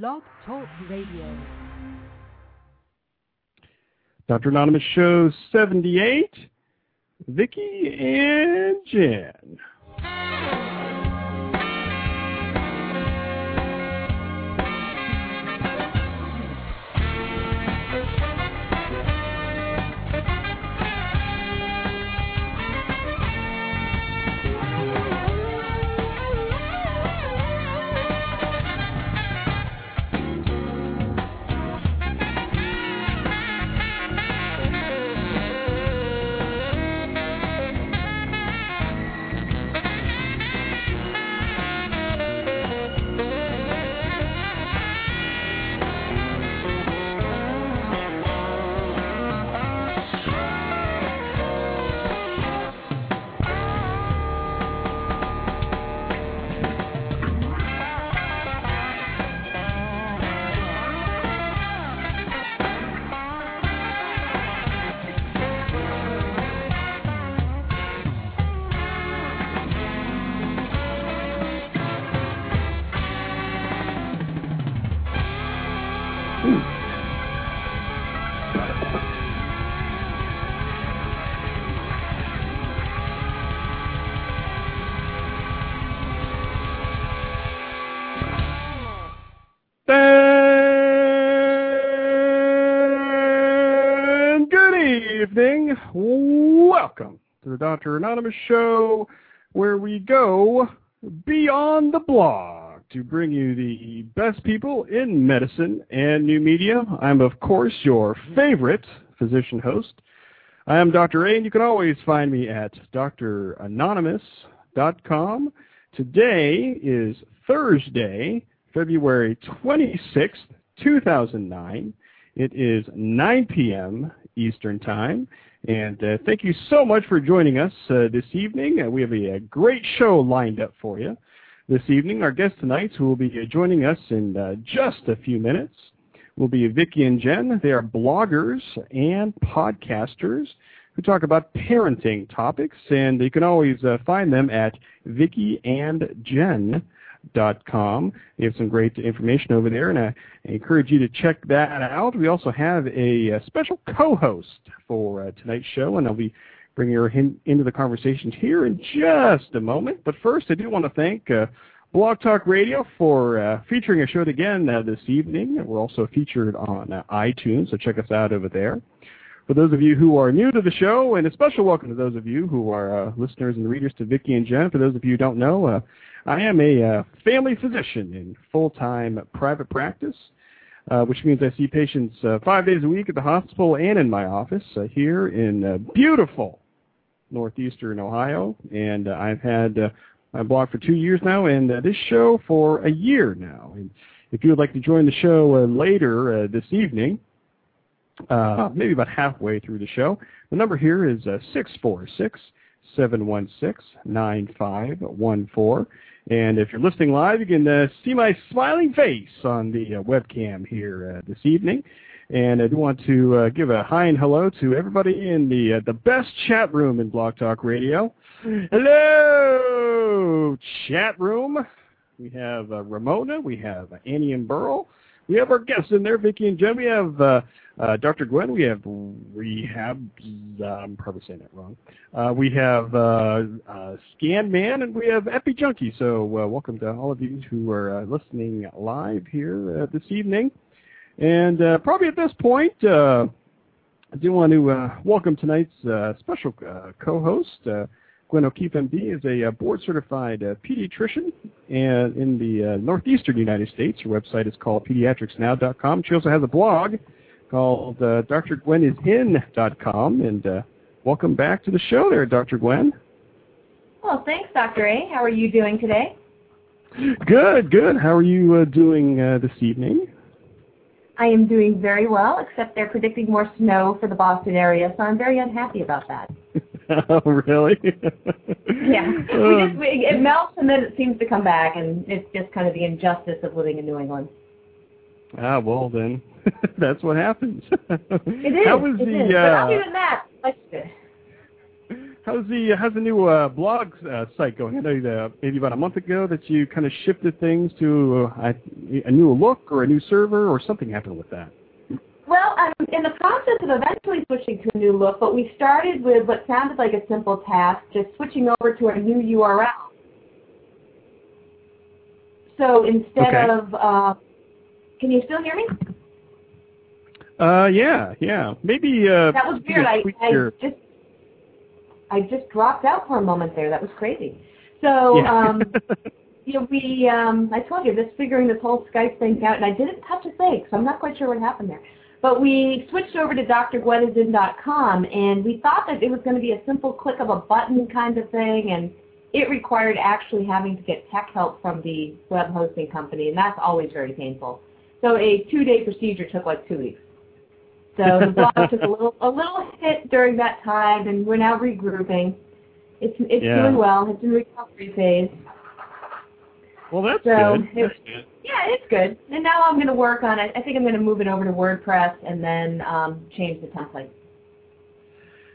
Blog Talk Radio. Dr. Anonymous Show 78, Vicky and Jen. To the Dr. Anonymous Show, where we go beyond the blog to bring you the best people in medicine and new media. I'm, of course, your favorite physician host. I am Dr. A, and you can always find me at dranonymous.com. Today is Thursday, February 26th, 2009. It is 9 p.m. Eastern Time. And uh, thank you so much for joining us uh, this evening. Uh, we have a, a, great show lined up for you this evening. Our guest tonight, who will be joining us in just a few minutes, will be Vicky and Jen. They are bloggers and podcasters who talk about parenting topics, and you can always uh, find them at vickyandjen.com com. We have some great information over there, and I encourage you to check that out. We also have a, a special co-host for uh, tonight's show, and I'll be bringing her in, into the conversation here in just a moment. But first, I do want to thank uh, Blog Talk Radio for uh, featuring a show again uh, this evening. We're also featured on uh, iTunes, so check us out over there. For those of you who are new to the show, and a special welcome to those of you who are uh, listeners and readers to Vicky and Jen. For those of you who don't know, uh, I am a uh, family physician in full-time private practice, uh, which means I see patients uh, five days a week at the hospital and in my office uh, here in beautiful northeastern Ohio. And I've had my blog for two years now, and this show for a year now. And if you would like to join the show later this evening, maybe about halfway through the show, the number here is 646 716 9514. And if you're listening live, you can uh, see my smiling face on the uh, webcam here uh, this evening. And I do want to uh, give a hi and hello to everybody in the uh, the best chat room in Blog Talk Radio. Hello, chat room. We have uh, Ramona. We have Annie and Burl. We have our guests in there, Vicky and Jen. We have uh, Dr. Gwenn, we have Rehab, uh, I'm probably saying that wrong. Uh, we have uh, uh, Scan Man, and we have Epi Junkie. So uh, welcome to all of you who are listening live here this evening. And probably at this point, I do want to welcome tonight's special co-host. Gwenn O'Keeffe, MD, is a board-certified pediatrician and in the northeastern United States. Her website is called pediatricsnow.com. She also has a blog called uh, drgwennisin.com. And uh, welcome back to the show there, Dr. Gwenn. Well, thanks, Dr. A. How are you doing today? Good, good. How are you uh, doing uh, this evening? I am doing very well, except they're predicting more snow for the Boston area, so I'm very unhappy about that. oh, really? yeah. We just, we, it melts and then it seems to come back, and it's just kind of the injustice of living in New England. Ah, well then, that's what happens. It is. How was it the? Is. Uh, but that, how's the how's the new uh, blog uh, site going? I know that maybe about a month ago that you kind of shifted things to uh, a new look or a new server or something happened with that. Well, I'm in the process of eventually switching to a new look, but we started with what sounded like a simple task, just switching over to a new URL. So instead Okay. of, uh, can you still hear me? Uh, yeah, yeah. Maybe uh, That was weird. I, I your- just I just dropped out for a moment there. That was crazy. So yeah. um, you know, we um, I told you this figuring this whole Skype thing out, and I didn't touch a thing, so I'm not quite sure what happened there. But we switched over to drgwennisin.com, and we thought that it was going to be a simple click of a button kind of thing, and it required actually having to get tech help from the web hosting company, and that's always very painful. So a two-day procedure took like two weeks. So the blog took a little a little hit during that time, and we're now regrouping. It's it's Yeah. doing well. It's in recovery phase. well, that's So, good. it- That's good. Yeah, it's good. And now I'm going to work on it. I think I'm going to move it over to WordPress and then um, change the template.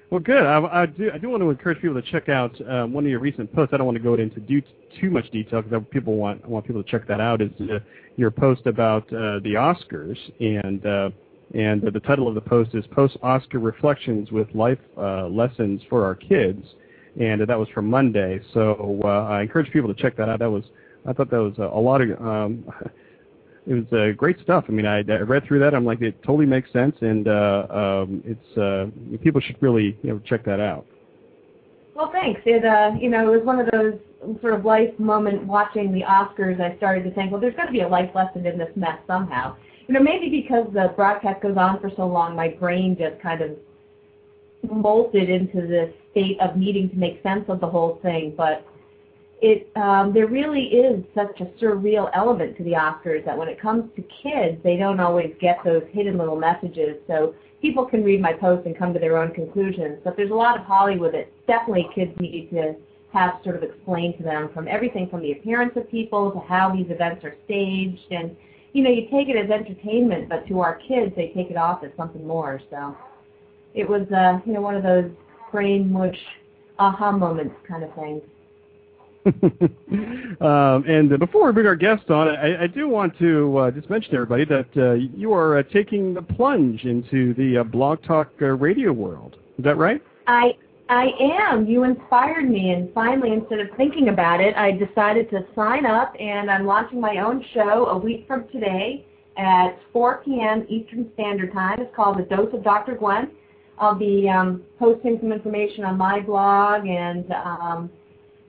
Well, good. I, I do. I do want to encourage people to check out um, one of your recent posts. I don't want to go into do, too much detail because people want I want people to check that out. Is uh, your post about uh, the Oscars and uh, and the title of the post is Post Oscar Reflections with Life uh, Lessons for Our Kids, and that was from Monday. So uh, I encourage people to check that out. That was I thought that was a, a lot of. Um, it was uh, great stuff. I mean, I, I read through that. I'm like, it totally makes sense, and uh, um, it's uh, people should really you know check that out. Well, thanks. It uh, you know, it was one of those sort of life moment watching the Oscars. I started to think, well, there's got to be a life lesson in this mess somehow. You know, maybe because the broadcast goes on for so long, my brain just kind of molted into this state of needing to make sense of the whole thing. But it um, there really is such a surreal element to the Oscars that when it comes to kids, they don't always get those hidden little messages. So people can read my post and come to their own conclusions. But there's a lot of Hollywood that definitely kids need to have sort of explained to them from everything from the appearance of people to how these events are staged and you know, you take it as entertainment, but to our kids they take it off as something more. So it was uh, you know, one of those brain mush aha moments kind of things. um, and before we bring our guest on, I, I do want to uh, just mention to everybody that uh, you are uh, taking the plunge into the uh, Blog Talk uh, radio world. Is that right? I I am. You inspired me, and finally, instead of thinking about it, I decided to sign up, and I'm launching my own show a week from today at 4 p.m. Eastern Standard Time. It's called The Dose of Dr. Gwenn. I'll be um, posting some information on my blog and um,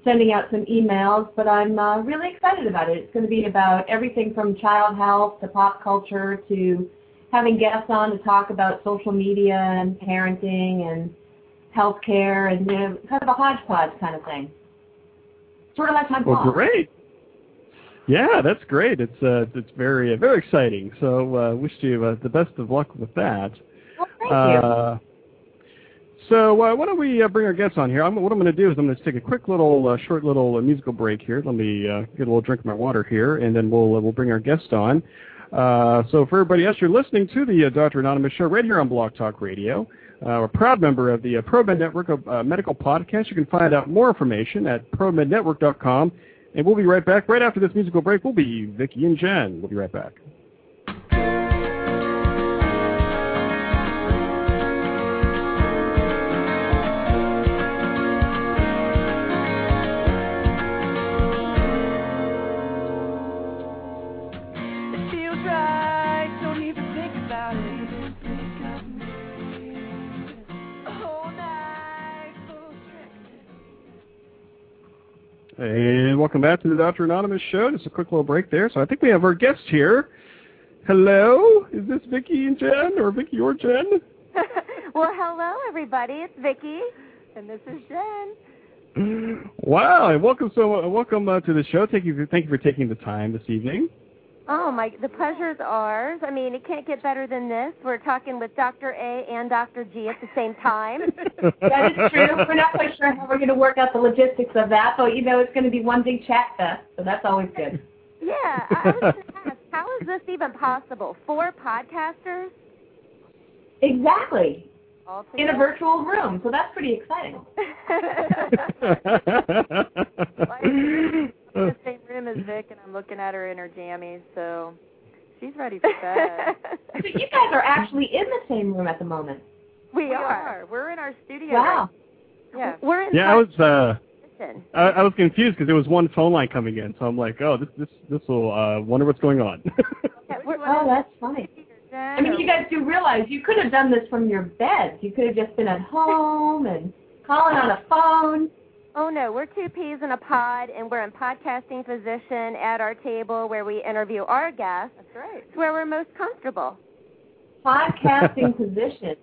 sending out some emails, but I'm uh, really excited about it. It's going to be about everything from child health to pop culture to having guests on to talk about social media and parenting and healthcare and you know, kind of a hodgepodge kind of thing. Sort of like my Well, blog. great. Yeah, that's great. It's uh, it's very uh, very exciting. So uh, wish you uh, the best of luck with that. Well, thank you. So uh, why don't we uh, bring our guests on here? I'm, what I'm going to do is I'm going to take a quick little, uh, short little uh, musical break here. Let me uh, get a little drink of my water here, and then we'll uh, we'll bring our guest on. So for everybody else, you're listening to the Dr. Anonymous Show right here on Blog Talk Radio. We're a proud member of the ProMed Network of Medical Podcasts. You can find out more information at promednetwork.com. And we'll be right back. Right after this musical break, we'll be Vicky and Jen. We'll be right back. And welcome back to the Dr. Anonymous Show. Just a quick little break there. So I think we have our guest here. Hello? Is this Vicky and Jen or Vicky or Jen? well, hello everybody. It's Vicky, and this is Jen. Wow! And welcome so welcome uh, to the show. Thank you for, thank you for taking the time this evening. Oh my, the pleasure's ours. I mean, it can't get better than this. We're talking with Dr. A and Dr. G at the same time. That is true. We're not quite sure how we're going to work out the logistics of that, but you know it's going to be one big chat fest, so that's always good. yeah, I was just ask, how is this even possible? Four podcasters? Exactly. In a virtual room. So that's pretty exciting. in the same room as Vic, and I'm looking at her in her jammies, so she's ready for bed. So you guys are actually in the same room at the moment. we, we are. are. We're in our studio. Wow. Right? Yeah. We're in yeah, I was uh, position. I, I was confused because there was one phone line coming in, so I'm like, oh, this this this will uh, wonder what's going on. Yeah, Oh, that's funny. I mean, you guys do realize you could have done this from your beds. You could have just been at home and calling on a phone. Oh no, we're two peas in a pod, and we're in podcasting position at our table where we interview our guests. That's right. It's where we're most comfortable. Podcasting position.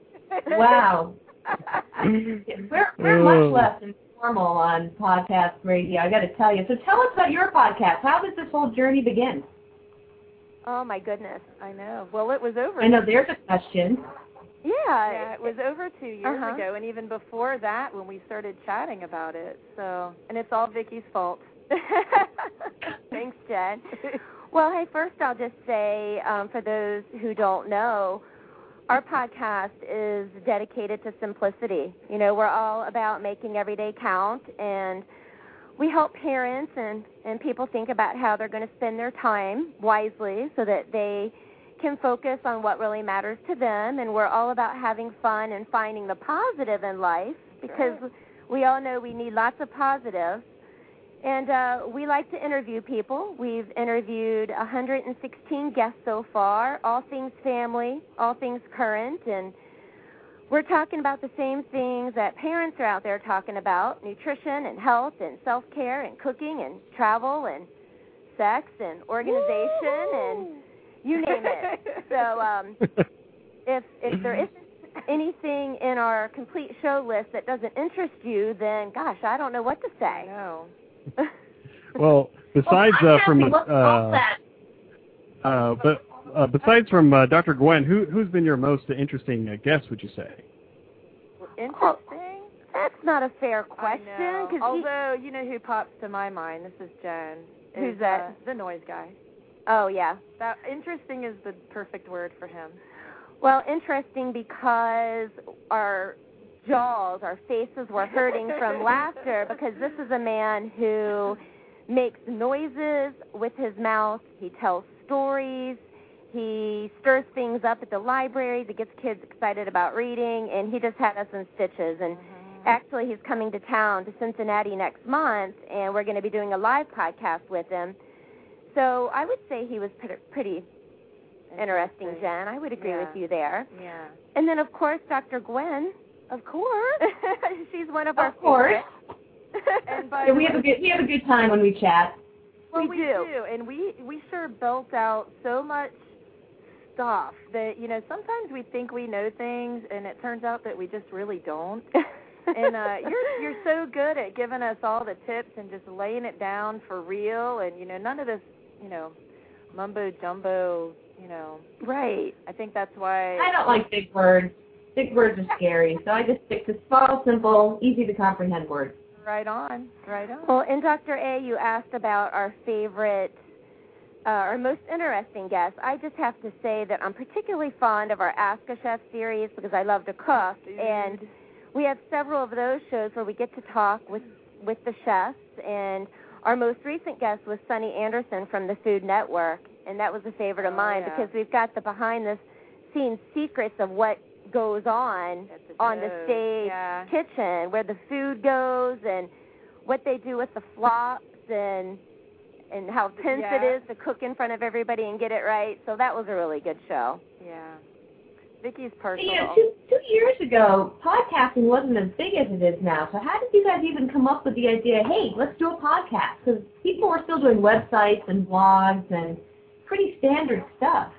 Wow. We're we're much less informal on podcast radio. I got to tell you. So tell us about your podcast. How did this whole journey begin? Oh my goodness. I know. Well, it was over. I know there's a question. Yeah. Yeah, it was over two years Uh-huh. ago, and even before that, when we started chatting about it. So, and it's all Vicky's fault. Thanks, Jen. Well, hey, first I'll just say, um, for those who don't know, our podcast is dedicated to simplicity. You know, we're all about making every day count, and we help parents and, and people think about how they're going to spend their time wisely so that they can focus on what really matters to them. And we're all about having fun and finding the positive in life because we all know we need lots of positives. And uh, we like to interview people. We've interviewed 116 guests so far, all things family, all things current, and we're talking about the same things that parents are out there talking about nutrition and health and self care and cooking and travel and sex and organization and you name it. So um, if, if there isn't anything in our complete show list that doesn't interest you, then gosh, I don't know what to say. no. well, besides well, uh, from podcasting, what's all uh, uh, but uh, besides from uh, Dr. Gwenn, who who's been your most interesting uh, guest? Would you say? Interesting. That's not a fair I question. know. 'cause he- Although, you know who pops to my mind? This is Jen. Who's is, that? Uh, the noise guy. Oh yeah. That interesting is the perfect word for him. Well, interesting because our jaws, our faces were hurting from laughter because this is a man who makes noises with his mouth. He tells stories. He stirs things up at the libraries. He gets kids excited about reading, and he just had us in stitches. And mm-hmm. actually, he's coming to town to Cincinnati next month, and we're going to be doing a live podcast with him. So I would say he was pretty, pretty interesting, Jen. I would agree Yeah. with you there. Yeah. And then, of course, Dr. Gwenn. Of course, she's one of, our Of course. favorites. And by Yeah, we have a good we have a good time when we chat. Well, We we, do. and we we sure built out so much stuff that you know sometimes we think we know things, and it turns out that we just really don't. and uh, you're you're so good at giving us all the tips and just laying it down for real, and you know none of this you know mumbo jumbo. You know, right. I think that's why. I don't like big words. Big words are scary, so I just stick to small, simple, easy to comprehend words. Right on, right on. Well, in Dr. A, you asked about our favorite, uh, our most interesting guest. I just have to say that I'm particularly fond of our Ask a Chef series because I love to cook, and we have several of those shows where we get to talk with with the chefs. And our most recent guest was Sunny Anderson from the Food Network, and that was a favorite of Oh, mine yeah. because we've got the behind the scenes secrets of what goes on the on the stage yeah. kitchen where the food goes and what they do with the flops and and how tense Yeah. it is to cook in front of everybody and get it right. So that was a really good show. Yeah. Vicky's personal. You know, two, two years ago, podcasting wasn't as big as it is now. So how did you guys even come up with the idea, hey, let's do a podcast? Because people were still doing websites and blogs and pretty standard stuff.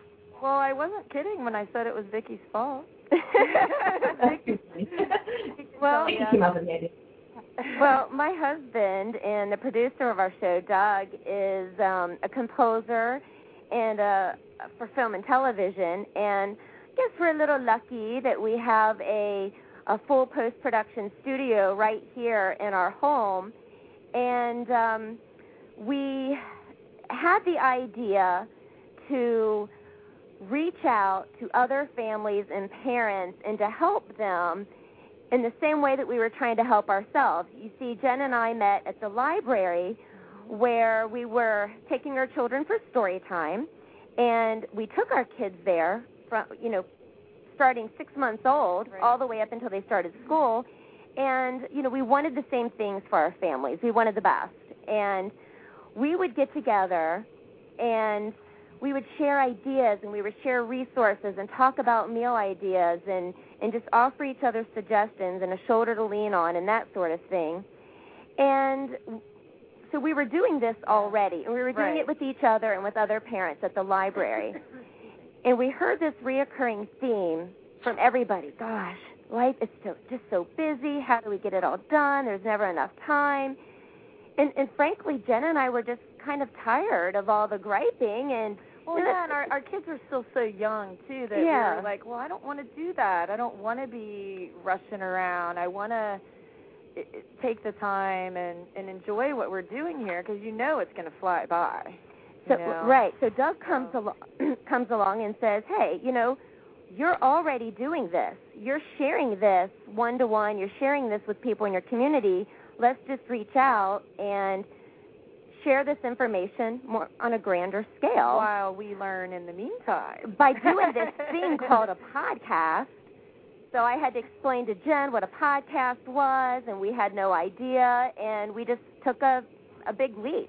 Well, I wasn't kidding when I said it was Vicky's fault. Well, Vicky yeah. came up with the idea. well, my husband and the producer of our show, Doug, is um, a composer and uh, for film and television. And guess we're a little lucky that we have a, a full post production studio right here in our home. And um, we had the idea to reach out to other families and parents and to help them in the same way that we were trying to help ourselves. You see, Jen and I met at the library where we were taking our children for story time, and we took our kids there from, you know, starting six months old Right. all the way up until they started school. And, you know, we wanted the same things for our families. We wanted the best. And we would get together and we would share ideas and we would share resources and talk about meal ideas and, and just offer each other suggestions and a shoulder to lean on and that sort of thing. And so we were doing this already, and we were doing Right. it with each other and with other parents at the library. and we heard this reoccurring theme from everybody. Gosh, life is so, just so busy. How do we get it all done? There's never enough time. And, and frankly, Jenna and I were just kind of tired of all the griping and Well, yeah, and our our kids are still so young too that Yeah. we're like, well, I don't want to do that. I don't want to be rushing around. I want to eh, eh, take the time and and enjoy what we're doing here because you know it's going to fly by. So know? right. So Doug comes So- along comes along and says, "Hey, you know, you're already doing this. You're sharing this one to one. You're sharing this with people in your community. Let's just reach out and share this information more on a grander scale While we learn in the meantime. by doing this thing called a podcast." So I had to explain to Jen what a podcast was, and we had no idea, and we just took a a big leap.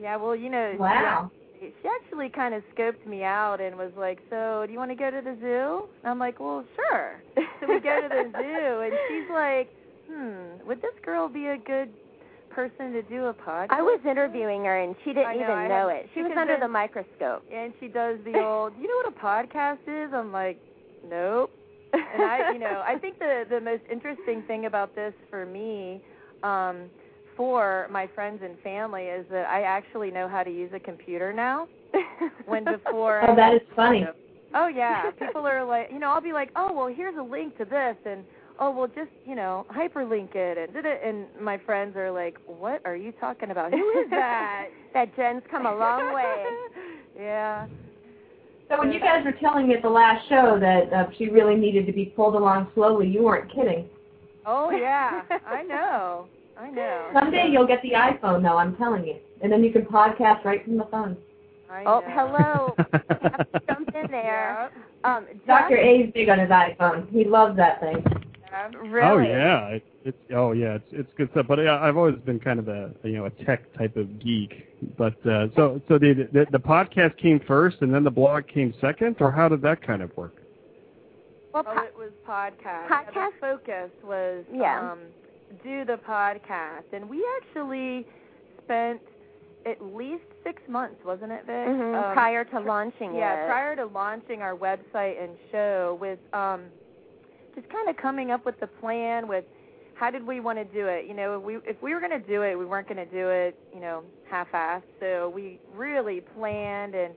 Yeah, well, you know, Wow. she, she actually kind of scoped me out and was like, "So, do you want to go to the zoo?" And I'm like, "Well, sure." So we go to the zoo, and she's like, "Hmm, would this girl be a good person to do a podcast?" I was interviewing her and she didn't know, even know it. She because was under the microscope. and she does the old, "You know what a podcast is?" I'm like, "Nope." and I, you know, I think the the most interesting thing about this for me, um, for my friends and family, is that I actually know how to use a computer now. When before, Oh, that is funny. Oh yeah, people are like, you know, I'll be like, oh well, here's a link to this, and oh well, just you know, hyperlink it, and did it, and my friends are like, what are you talking about? Who is that? that Jen's come a long way. yeah. So when you guys were telling me at the last show that uh, she really needed to be pulled along slowly, you weren't kidding. Oh yeah, I know. I know. Someday you'll get the iPhone, though. I'm telling you, and then you can podcast right from the phone. I Oh, know. hello. Have to jump in there. Yeah. Um, Dr. Doug- A's big on his iPhone. He loves that thing. yeah. Really? Oh yeah, it, it's oh yeah, it's it's good stuff. But yeah, I've always been kind of a you know a tech type of geek. But uh, so so the, the the podcast came first, and then the blog came second, or how did that kind of work? Well, Oh, it was podcast. Podcast? Yeah, the focus was Yeah. um, do the podcast, and we actually spent at least six months, wasn't it, Vic? mhm, Um, prior to launching it. yeah, it. prior to launching our website and show, with um, just kind of coming up with the plan with how did we want to do it. You know, if we if we were going to do it, we weren't going to do it, you know, half-assed. So we really planned and.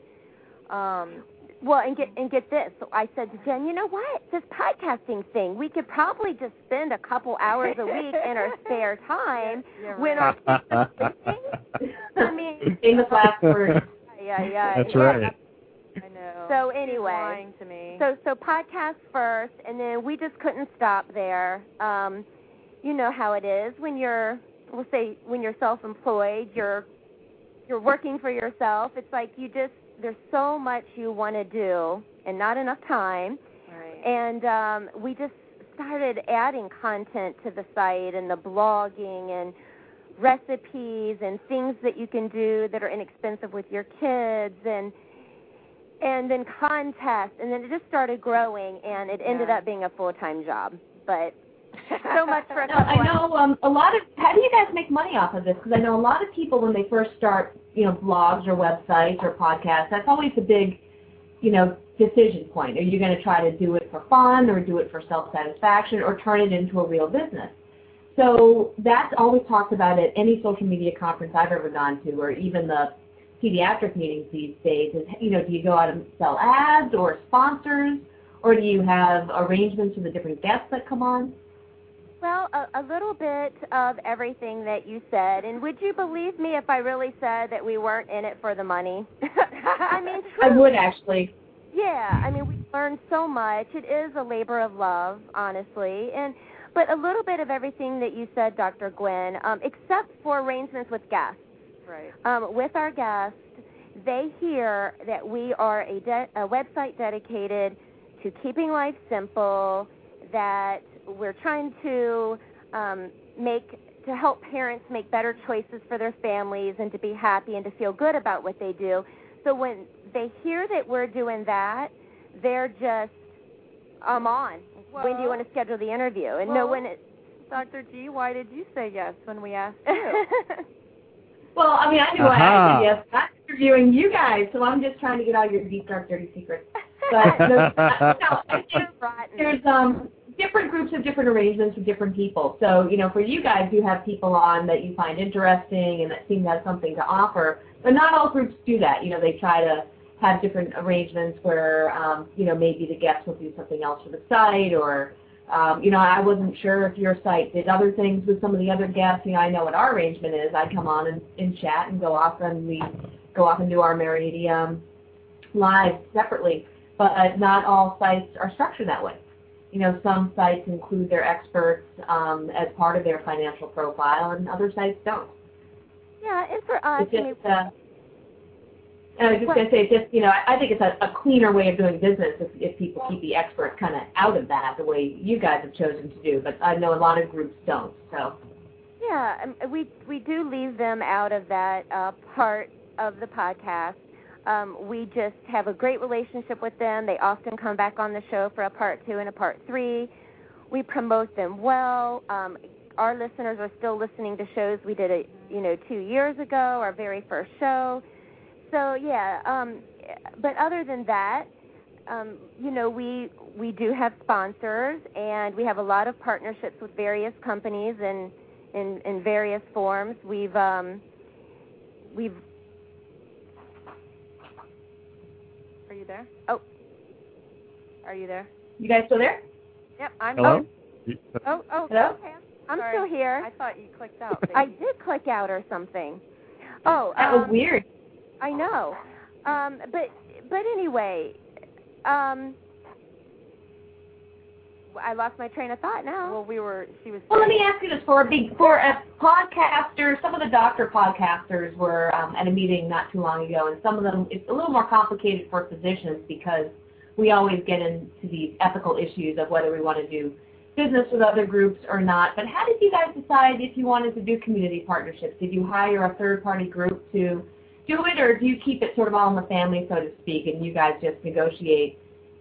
Um, Well, and get and get this. So I said to Jen, you know what? This podcasting thing, we could probably just spend a couple hours a week in our spare time Yeah, when right. our kids are sleeping. I mean, Famous last words. yeah, yeah. That's yeah. right. I know. So anyway, lying to me. So so podcast first, and then we just couldn't stop there. Um, you know how it is when you're, we'll say, when you're self-employed, you're you're working for yourself. It's like you just there's so much you want to do and not enough time, right. and um, we just started adding content to the site and the blogging and recipes and things that you can do that are inexpensive with your kids and and then contests and then it just started growing and it ended Yeah. up being a full time job but so much for a No, I know um, a lot of. How do you guys make money off of this? Because I know a lot of people when they first start, you know, blogs or websites or podcasts. That's always a big, you know, decision point. Are you going to try to do it for fun or do it for self satisfaction or turn it into a real business? So that's always talked about at any social media conference I've ever gone to, or even the pediatric meetings these days. Is you know, do you go out and sell ads or sponsors, or do you have arrangements with the different guests that come on? Well a, a little bit of everything that you said and would you believe me if i really said that we weren't in it for the money i mean I would actually. yeah, I mean, we learned so much. It is a labor of love, honestly, and but a little bit of everything that you said, Dr. Gwenn, um, except for arrangements with guests. Right. Um, with our guests, they hear that we are a, de- a website dedicated to keeping life simple, that we're trying to um, make to help parents make better choices for their families and to be happy and to feel good about what they do. So when they hear that we're doing that, they're just, I'm on. Well, when do you want to schedule the interview? And well, no one. Is, Dr. G, why did you say yes when we asked you? Well, I mean, I knew why I Aha. said yes. I'm interviewing you guys, so I'm just trying to get all your deep, dark, dirty secrets. But the, no, I think there's um different groups have different arrangements with different people. So, you know, for you guys, you have people on that you find interesting and that seem to have something to offer. But not all groups do that. You know, they try to have different arrangements where, um, you know, maybe the guests will do something else for the site or, um, you know, I wasn't sure if your site did other things with some of the other guests. You know, I know what our arrangement is. I come on and, and chat and go off and we go off and do our Meridium live separately. But not all sites are structured that way you know, some sites include their experts um, as part of their financial profile, and other sites don't. yeah, and for us, It's just, uh, I was just going to say, just, you know, I I think it's a, a cleaner way of doing business if, if people keep the experts kind of out of that, the way you guys have chosen to do. But I know a lot of groups don't. So, Yeah, we we do leave them out of that uh, part of the podcast. Um, we just have a great relationship with them. They often come back on the show for a part two and a part three. We promote them well. Um, our listeners are still listening to shows we did, a, you know, two years ago, our very first show. So yeah, um, but other than that, um, you know, we we do have sponsors, and we have a lot of partnerships with various companies and in in various forms. We've um, we've Are you there? Oh. Are you there? you guys still there? Yep, I'm Hello? oh oh Hello? okay. I'm Sorry. still here. I thought you clicked out. I did click out or something. Oh, That was um, weird. I know. Um, but but anyway, um, I lost my train of thought now. well, we were. She was. Well, let me ask you this: for a big, for a podcaster, some of the doctor podcasters were um, at a meeting not too long ago, and some of them it's a little more complicated for physicians because we always get into these ethical issues of whether we want to do business with other groups or not. But how did you guys decide if you wanted to do community partnerships? Did you hire a third-party group to do it, or do you keep it sort of all in the family, so to speak, and you guys just negotiate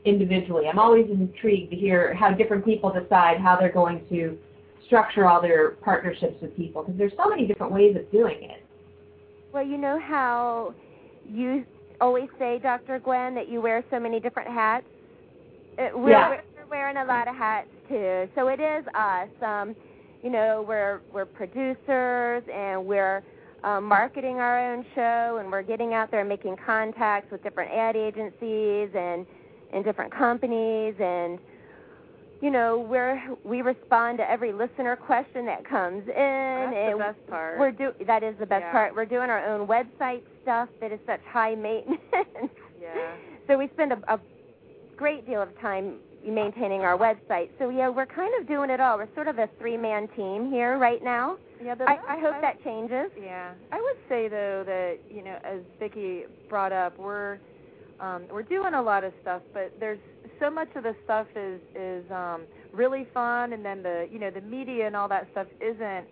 individually? I'm always intrigued to hear how different people decide how they're going to structure all their partnerships with people because there's so many different ways of doing it. Well, you know how you always say, Dr. Gwenn, that you wear so many different hats? Uh, We're, Yeah. we're wearing a lot of hats too. So it is us. Um, you know, we're we're producers and we're um, marketing our own show and we're getting out there and making contacts with different ad agencies and and different companies and you know we're we respond to every listener question that comes in That's the and best part. we're do that is the best Yeah. part. We're doing our own website stuff that is such high maintenance. Yeah. So we spend a, a great deal of time maintaining our website. So yeah, we're kind of doing it all. We're sort of a three-man team here right now. Yeah. The, I, I hope that changes. Yeah, I would say though that you know, as Vicky brought up, we're um, we're doing a lot of stuff, but there's so much of the stuff is is um, really fun, and then the you know the media and all that stuff isn't.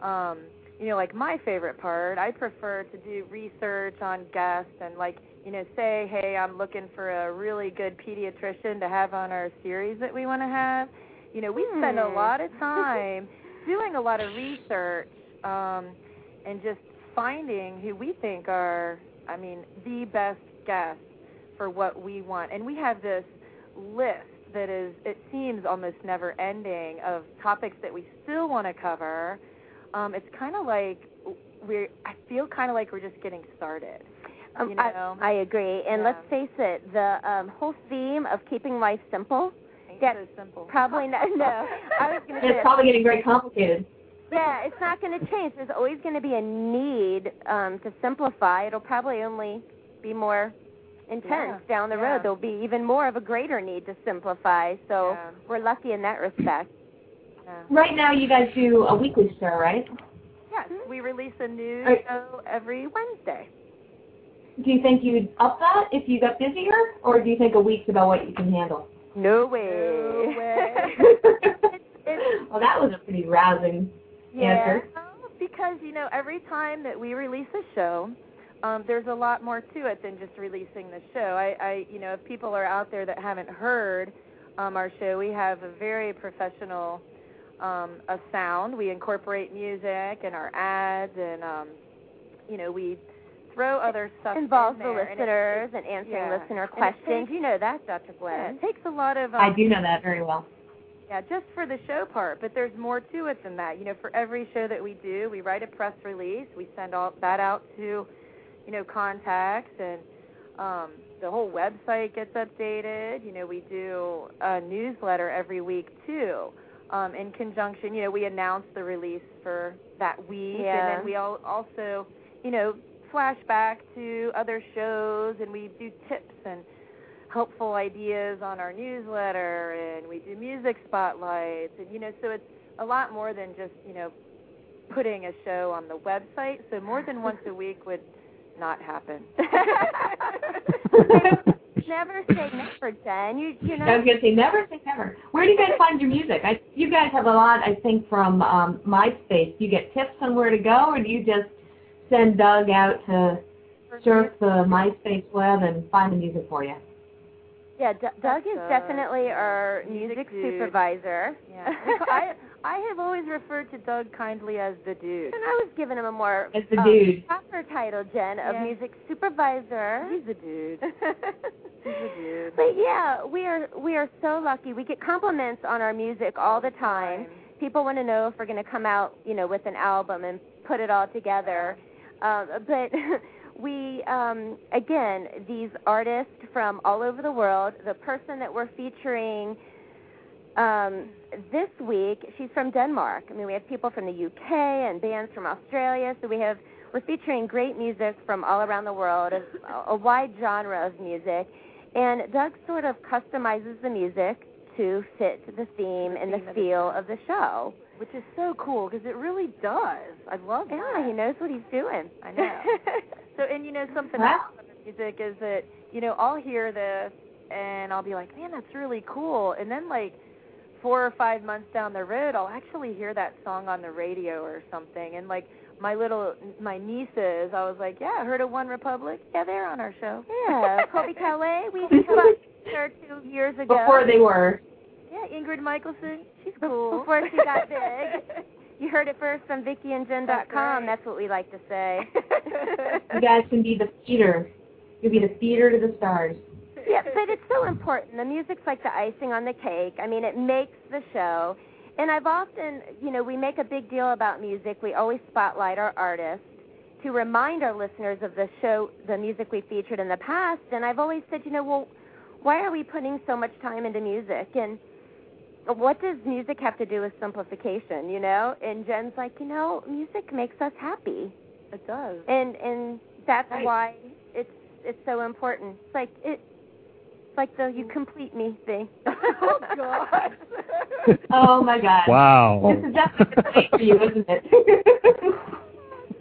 Um, you know, like my favorite part, I prefer to do research on guests and like, you know, say, hey, I'm looking for a really good pediatrician to have on our series that we want to have. You know, we spend a Hmm. lot of time doing a lot of research um, and just finding who we think are, I mean, the best guests for what we want. And we have this list that is, it seems almost never ending of topics that we still want to cover. Um, it's kind of like we're, I feel kind of like we're just getting started. Um, you know? I, I agree. And Yeah. let's face it, the um, whole theme of keeping life simple Ain't yeah, so simple. probably not. No, I was going to It's say. probably getting very complicated. Yeah, it's not going to change. There's always going to be a need um, to simplify. It'll probably only be more intense Yeah, down the yeah. road. There'll be even more of a greater need to simplify. So Yeah. we're lucky in that respect. Yeah. Right now, you guys do a weekly show, right? Yes, we release a new Right. show every Wednesday. Do you think you'd up that if you got busier, or do you think a week's about what you can handle? No way. No way. it's- well, that was a pretty rousing answer. Well, because you know, every time that we release a show, um, there's a lot more to it than just releasing the show. I, I, you know, if people are out there that haven't heard um, our show, we have a very professional um, a sound. We incorporate music and our ads, and um, you know, we throw other stuff Involves in the there, and it- listeners and answering yeah. listener questions. takes- you know that, Dr. yeah, Gwenn. it takes a lot of. Um, I do know that very well. yeah, just for the show part, but there's more to it than that. You know, for every show that we do, we write a press release, we send all that out to, you know, contacts and um the whole website gets updated. You know, we do a newsletter every week too. Um in conjunction, you know, we announce the release for that week and then we all also, you know, flash back to other shows and we do tips and helpful ideas on our newsletter and we do music spotlights and you know so it's a lot more than just you know putting a show on the website so more than once a week would not happen never say never, Jen. You you know I was gonna say never say never. Where do you guys find your music? I, you guys have a lot, I think, from um, MySpace. Do you get tips on where to go, or do you just send Doug out to surf the MySpace web and find the music for you? Yeah, D- Doug is definitely our Music music supervisor. yeah i i have always referred to doug kindly as the dude and I was giving him a more As the um, dude. proper title, Jen, of Yeah. music supervisor. he's a dude he's a dude But yeah, we are we are so lucky. We get compliments on our music all the time. People want to know if we're going to come out, you know, with an album and put it all together. Um, but we, um, again, these artists from all over the world. The person that we're featuring um, this week, she's from Denmark. I mean, we have people from the UK and bands from Australia. So we have we're featuring great music from all around the world, a, a wide genre of music. And Doug sort of customizes the music to fit the theme and the theme of the feel of the show. which is so cool because it really does i love that Yeah, he knows what he's doing. I know. So, and you know, something Wow. else about the music is that, you know, I'll hear this and I'll be like, man, that's really cool. And then, like, four or five months down the road, I'll actually hear that song on the radio or something. And, like, my little, my nieces, I was like, yeah, I heard of One Republic. Yeah, they're on our show. Yeah, Colbie Caillat, we had her two years ago. Before they were. Yeah, Ingrid Michaelson. She's cool. Before she got big. You heard it first on VickyandJen.com. That's right. That's what we like to say. You guys can be the feeder. You'll be the feeder to the stars. Yeah, but it's so important. The music's like the icing on the cake. I mean, it makes the show. And I've often, you know, we make a big deal about music. We always spotlight our artists to remind our listeners of the show, the music we featured in the past. And I've always said, you know, well, why are we putting so much time into music? And what does music have to do with simplification, you know? And Jen's like, you know, music makes us happy. it does. And and that's Right. why it's it's so important. It's like it like the you complete me thing. oh, God. Oh my God. Wow. This is definitely the place for you, isn't it?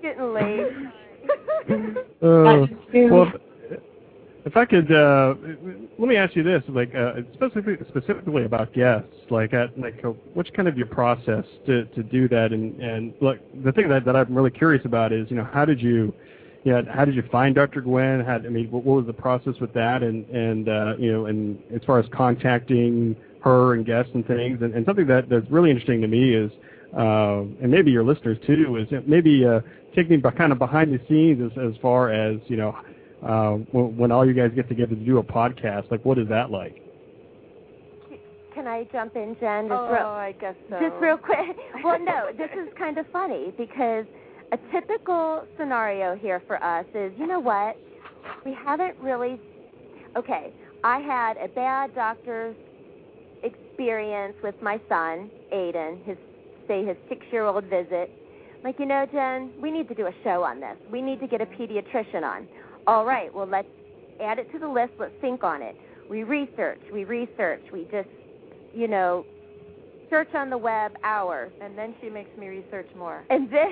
Getting late. Uh, well, if, if I could, uh, let me ask you this: like uh, specifically, specifically about guests, like, at, like, uh, what's kind of your process to to do that? And and look, the thing that that I'm really curious about is, you know, how did you, yeah, how did you find Dr. Gwenn? How, I mean, what, what was the process with that? And and uh, you know, and as far as contacting her and guests and things, and, and something that that's really interesting to me is. Uh, and maybe your listeners too is maybe uh, take me by, kind of behind the scenes as, as far as you know uh, when, when all you guys get together to do a podcast. Like, what is that like? Can I jump in, Jen? Just oh, real, I guess so. just real quick. Well, no, this is kind of funny because a typical scenario here for us is, you know what? We haven't really. Okay, I had a bad doctor's experience with my son, Aiden. His say his six-year-old visit. Like, you know, Jen, we need to do a show on this. We need to get a pediatrician on. All right, well, let's add it to the list. Let's think on it. We research, we research, we just, you know, search on the web hours. And then she makes me research more. And then,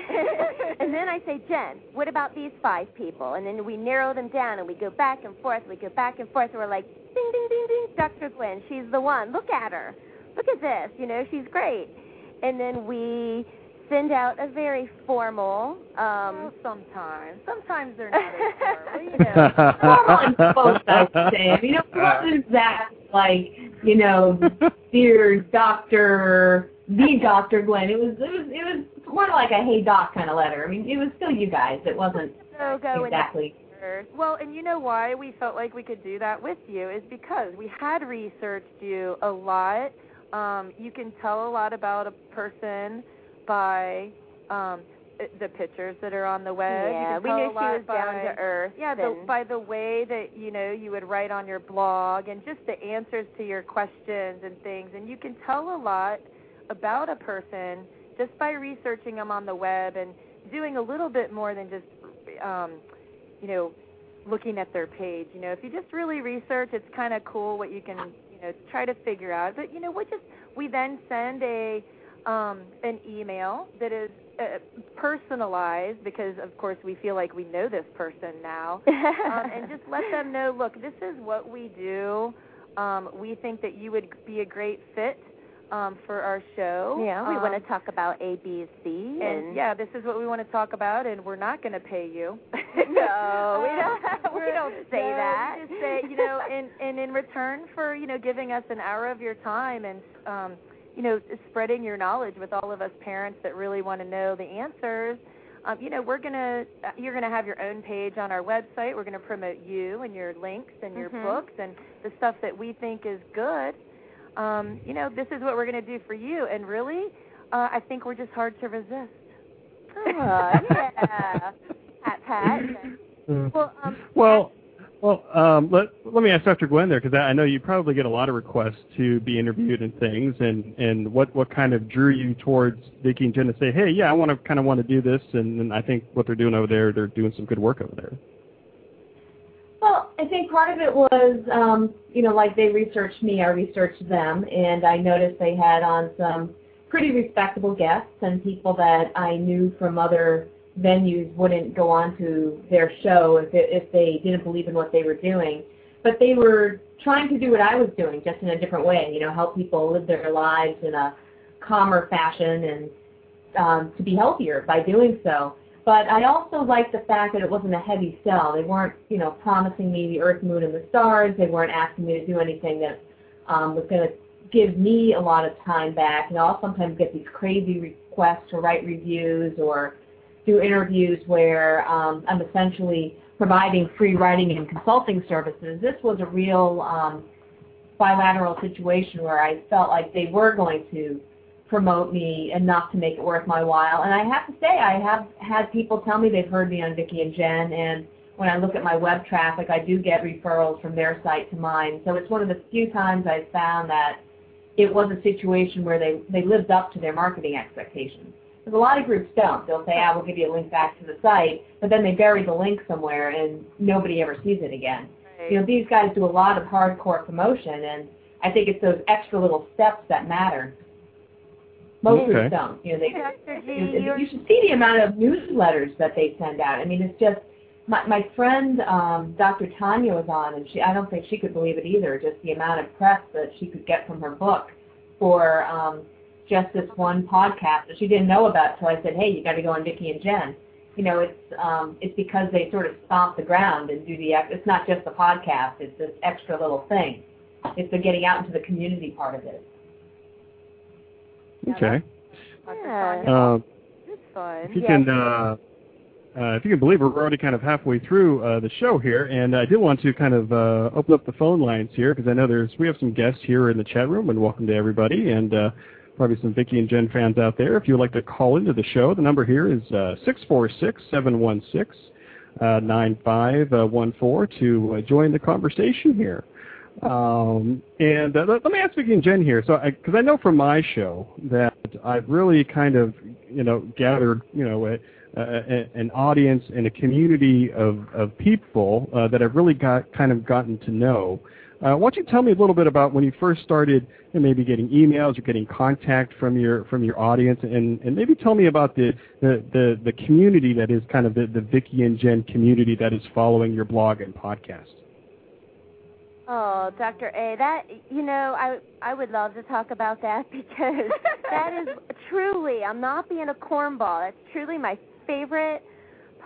and then I say, Jen, what about these five people? And then we narrow them down, and we go back and forth. We go back and forth, and we're like, ding, ding, ding, ding, Dr. Gwenn, she's the one. Look at her. Look at this. You know, she's great. And then we send out a very formal. Um, well, sometimes, sometimes they're not as formal. You know, formal and close, I would say. I mean, it wasn't exactly like you know, dear Doctor, the Doctor Gwenn. It was, it was, it was more like a hey doc kind of letter. I mean, it was still you guys. It wasn't so exactly. Well, and you know why we felt like we could do that with you is because we had researched you a lot. Um, you can tell a lot about a person by um, the pictures that are on the web. Yeah, we knew she was by, down to earth. Yeah, the, by the way that you know you would write on your blog and just the answers to your questions and things, and you can tell a lot about a person just by researching them on the web and doing a little bit more than just um, you know looking at their page. You know, if you just really research, it's kind of cool what you can you know try to figure out. But you know, we just we then send a um, an email that is uh, personalized because, of course, we feel like we know this person now, um, and just let them know. Look, this is what we do. Um, we think that you would be a great fit um, for our show. Yeah, we um, want to talk about A, B, C, and, and yeah, this is what we want to talk about, and we're not going to pay you. no, we don't. we don't say no, that. We just say, you know, and and in return for you know giving us an hour of your time and um, you know, spreading your knowledge with all of us parents that really want to know the answers. Um, you know, we're gonna you're gonna have your own page on our website. We're gonna promote you and your links and your Mhm. books and the stuff that we think is good. Um, you know, this is what we're gonna do for you. And really, uh, I think we're just hard to resist. Oh, yeah. pat, pat. Well, um, Well, well, um, let let me ask Dr. Gwenn there because I know you probably get a lot of requests to be interviewed and things, and and what what kind of drew you towards Vicky and Jen to say, hey, yeah, I want to kind of want to do this, and, and I think what they're doing over there, they're doing some good work over there. Well, I think part of it was, um, you know, like they researched me, I researched them, and I noticed they had on some pretty respectable guests and people that I knew from other venues wouldn't go on to their show if it, if they didn't believe in what they were doing. But they were trying to do what I was doing, just in a different way. You know, help people live their lives in a calmer fashion and um, to be healthier by doing so. But I also liked the fact that it wasn't a heavy sell. They weren't, you know, promising me the earth, moon, and the stars. They weren't asking me to do anything that um, was going to give me a lot of time back. You know, I'll sometimes get these crazy requests to write reviews or do interviews where um, I'm essentially providing free writing and consulting services. This was a real um, bilateral situation where I felt like they were going to promote me enough to make it worth my while. And I have to say, I have had people tell me they've heard me on Vicky and Jen, and when I look at my web traffic, I do get referrals from their site to mine. So it's one of the few times I've found that it was a situation where they, they lived up to their marketing expectations. Because a lot of groups don't. They'll say, I will give you a link back to the site, but then they bury the link somewhere and nobody ever sees it again. You know, these guys do a lot of hardcore promotion, and I think it's those extra little steps that matter. Most Okay. groups don't. You know, they, Dr. G, you, you're- you should see the amount of newsletters that they send out. I mean, it's just my my friend um, Dr. Tanya was on, and she I don't think she could believe it either. Just the amount of press that she could get from her book for um, just this one podcast that she didn't know about. So I said, hey, you got to go on Vicky and Jen. You know, it's um, it's because they sort of stomp the ground and do the. ex- It's not just the podcast; it's this extra little thing. It's the getting out into the community part of it. Okay. Yeah. Uh, It's fun. if you Yeah. can, uh, uh, if you can believe, we're already kind of halfway through uh, the show here, and I did want to kind of uh, open up the phone lines here because I know there's we have some guests here in the chat room, and welcome to everybody, and uh, probably some Vicky and Jen fans out there. If you would like to call into the show, the number here is uh, six four six seven one six nine five one four to uh, join the conversation here. Um, and uh, let, me ask Vicky and Jen here. So, because I, know from my show that I've really kind of, you know, gathered, you know, a, a, an audience and a community of, of people uh, that I've really got kind of gotten to know. Uh, why don't you tell me a little bit about when you first started know, maybe getting emails or getting contact from your from your audience, and, and maybe tell me about the, the, the, the community that is kind of the, the Vicky and Jen community that is following your blog and podcast. Oh, Dr. A, that you know, I I would love to talk about that because that is truly. I'm not being a cornball. That's truly my favorite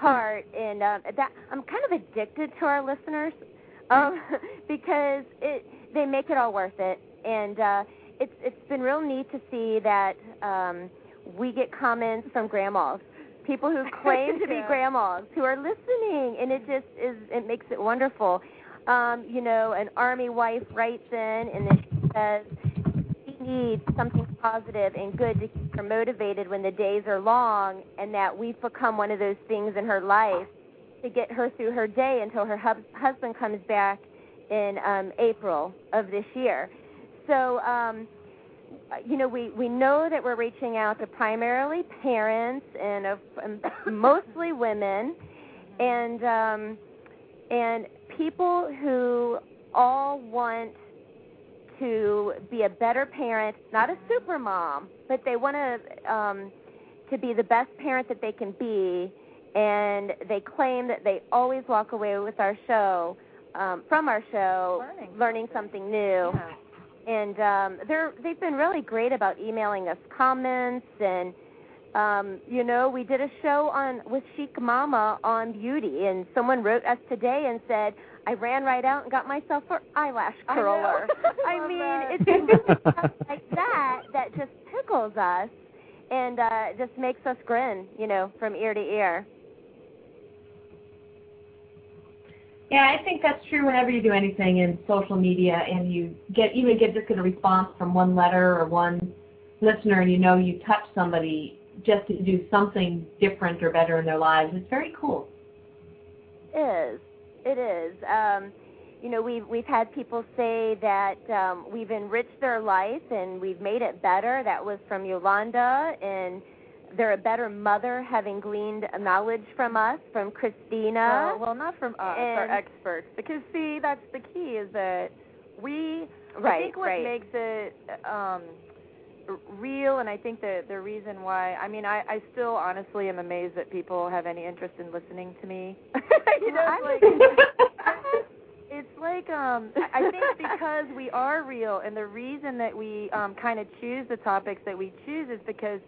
part, and uh, that I'm kind of addicted to our listeners um, because it they make it all worth it, and uh, it's it's been real neat to see that um, we get comments from grandmas. People who claim to be grandmas who are listening and it just is it makes it wonderful. Um, you know, an army wife writes in and then she says she needs something positive and good to keep her motivated when the days are long, and that we've become one of those things in her life to get her through her day until her hub- husband comes back in um, April of this year. So, um, you know, we, we know that we're reaching out to primarily parents and of, um, mostly women, and um, and people who all want to be a better parent, not a super mom, but they want to um, to be the best parent that they can be, and they claim that they always walk away with our show um, from our show Learning, learning something new. Yeah. And um, they're they've been really great about emailing us comments and um, you know, we did a show on with Chic Mama on beauty, and someone wrote us today and said, "I ran right out and got myself an eyelash curler." I, Love mean, that. it's just stuff like that that just tickles us and uh, just makes us grin, you know, from ear to ear. Yeah, I think that's true whenever you do anything in social media and you get even get just get a response from one letter or one listener and you know you touch somebody just to do something different or better in their lives. It's very cool. It is. It is. Um, you know, we've we've had people say that um, we've enriched their life and we've made it better. That was from Yolanda, and they're a better mother having gleaned knowledge from us, from Christina. Well, well, not from us, And- our experts, because see, that's the key is that we. Right, I think what right. makes it um, real, and I think that the reason why. I mean, I, I still honestly am amazed that people have any interest in listening to me. you know, it's like it's like um I I think because we are real and the reason that we um kind of choose the topics that we choose is because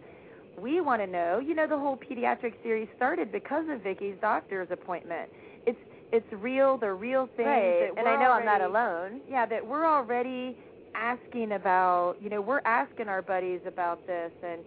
we want to know. You know the whole pediatric series started because of Vicky's doctor's appointment. It's it's real, the real things right. And I know I'm not alone. Yeah, that we're already asking about, you know, we're asking our buddies about this and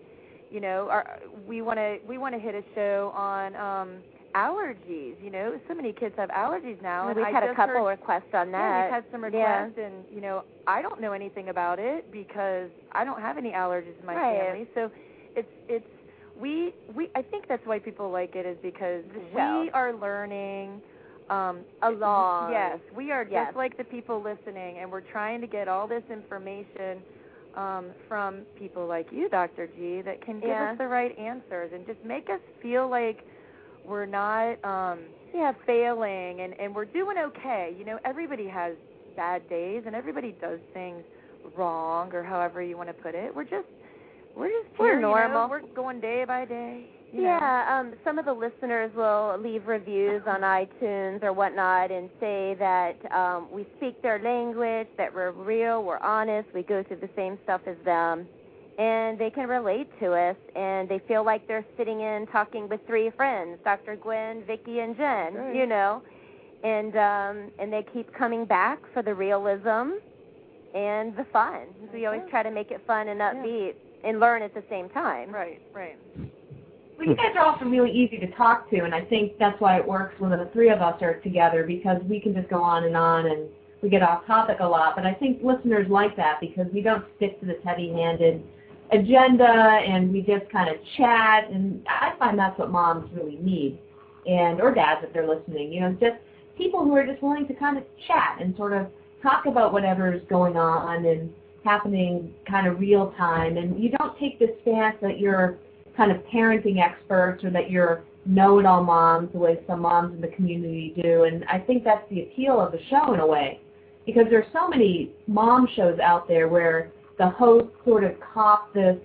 you know, our, we want to we want to hit a show on um allergies. You know, so many kids have allergies now, and we've I had a couple heard, requests on that. yeah, we've had some Yeah. requests, and you know, I don't know anything about it because I don't have any allergies in my Right. family. So it's it's we we I think that's why people like it is because we are learning um Along. Yes, we are just like the people listening, and we're trying to get all this information um, from people like you, Dr. G, that can give Yeah. us the right answers and just make us feel like we're not um, Yeah. failing and, and we're doing okay. You know, everybody has bad days and everybody does things wrong or however you want to put it. We're just we're just We're here, you know, normal. we're going day by day. You know. Yeah, um, some of the listeners will leave reviews on iTunes or whatnot and say that um, we speak their language, that we're real, we're honest, we go through the same stuff as them, and they can relate to us, and they feel like they're sitting in talking with three friends, Dr. Gwenn, Vicky, and Jen, Right. you know, and um, and they keep coming back for the realism and the fun. We always try to make it fun and upbeat and learn at the same time. Right, right. Well, you guys are also really easy to talk to, and I think that's why it works when the three of us are together because we can just go on and on and we get off topic a lot. But I think listeners like that because we don't stick to this heavy-handed agenda and we just kind of chat, and I find that's what moms really need, and or dads if they're listening. You know, just people who are just willing to kind of chat and sort of talk about whatever's going on and happening kind of real time, and you don't take this stance that you're kind of parenting experts or that you're know-it-all moms the way some moms in the community do. And I think that's the appeal of the show in a way, because there's so many mom shows out there where the host sort of cop this,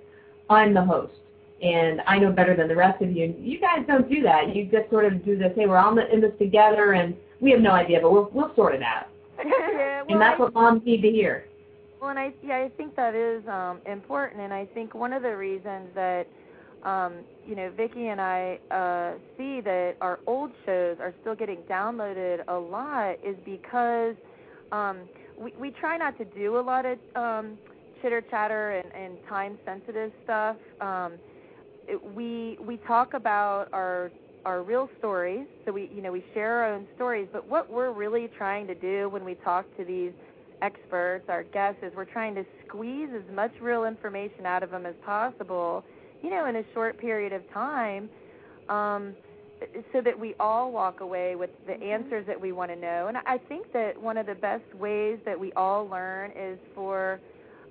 I'm the host and I know better than the rest of you. You guys don't do that. You just sort of do this, hey, we're all in this together, and we have no idea, but we'll we'll sort it out. yeah, well, and that's what moms need to hear. Well, and I yeah, I think that is um, important, and I think one of the reasons that um, you know Vicky and I uh, see that our old shows are still getting downloaded a lot is because um, we we try not to do a lot of um, chitter chatter and, and time sensitive stuff. Um, it, we we talk about our our real stories. So we you know we share our own stories. But what we're really trying to do when we talk to these experts, our guests, is we're trying to squeeze as much real information out of them as possible. You know, in a short period of time. Um, so that we all walk away with the answers that we want to know. And I think that one of the best ways that we all learn is for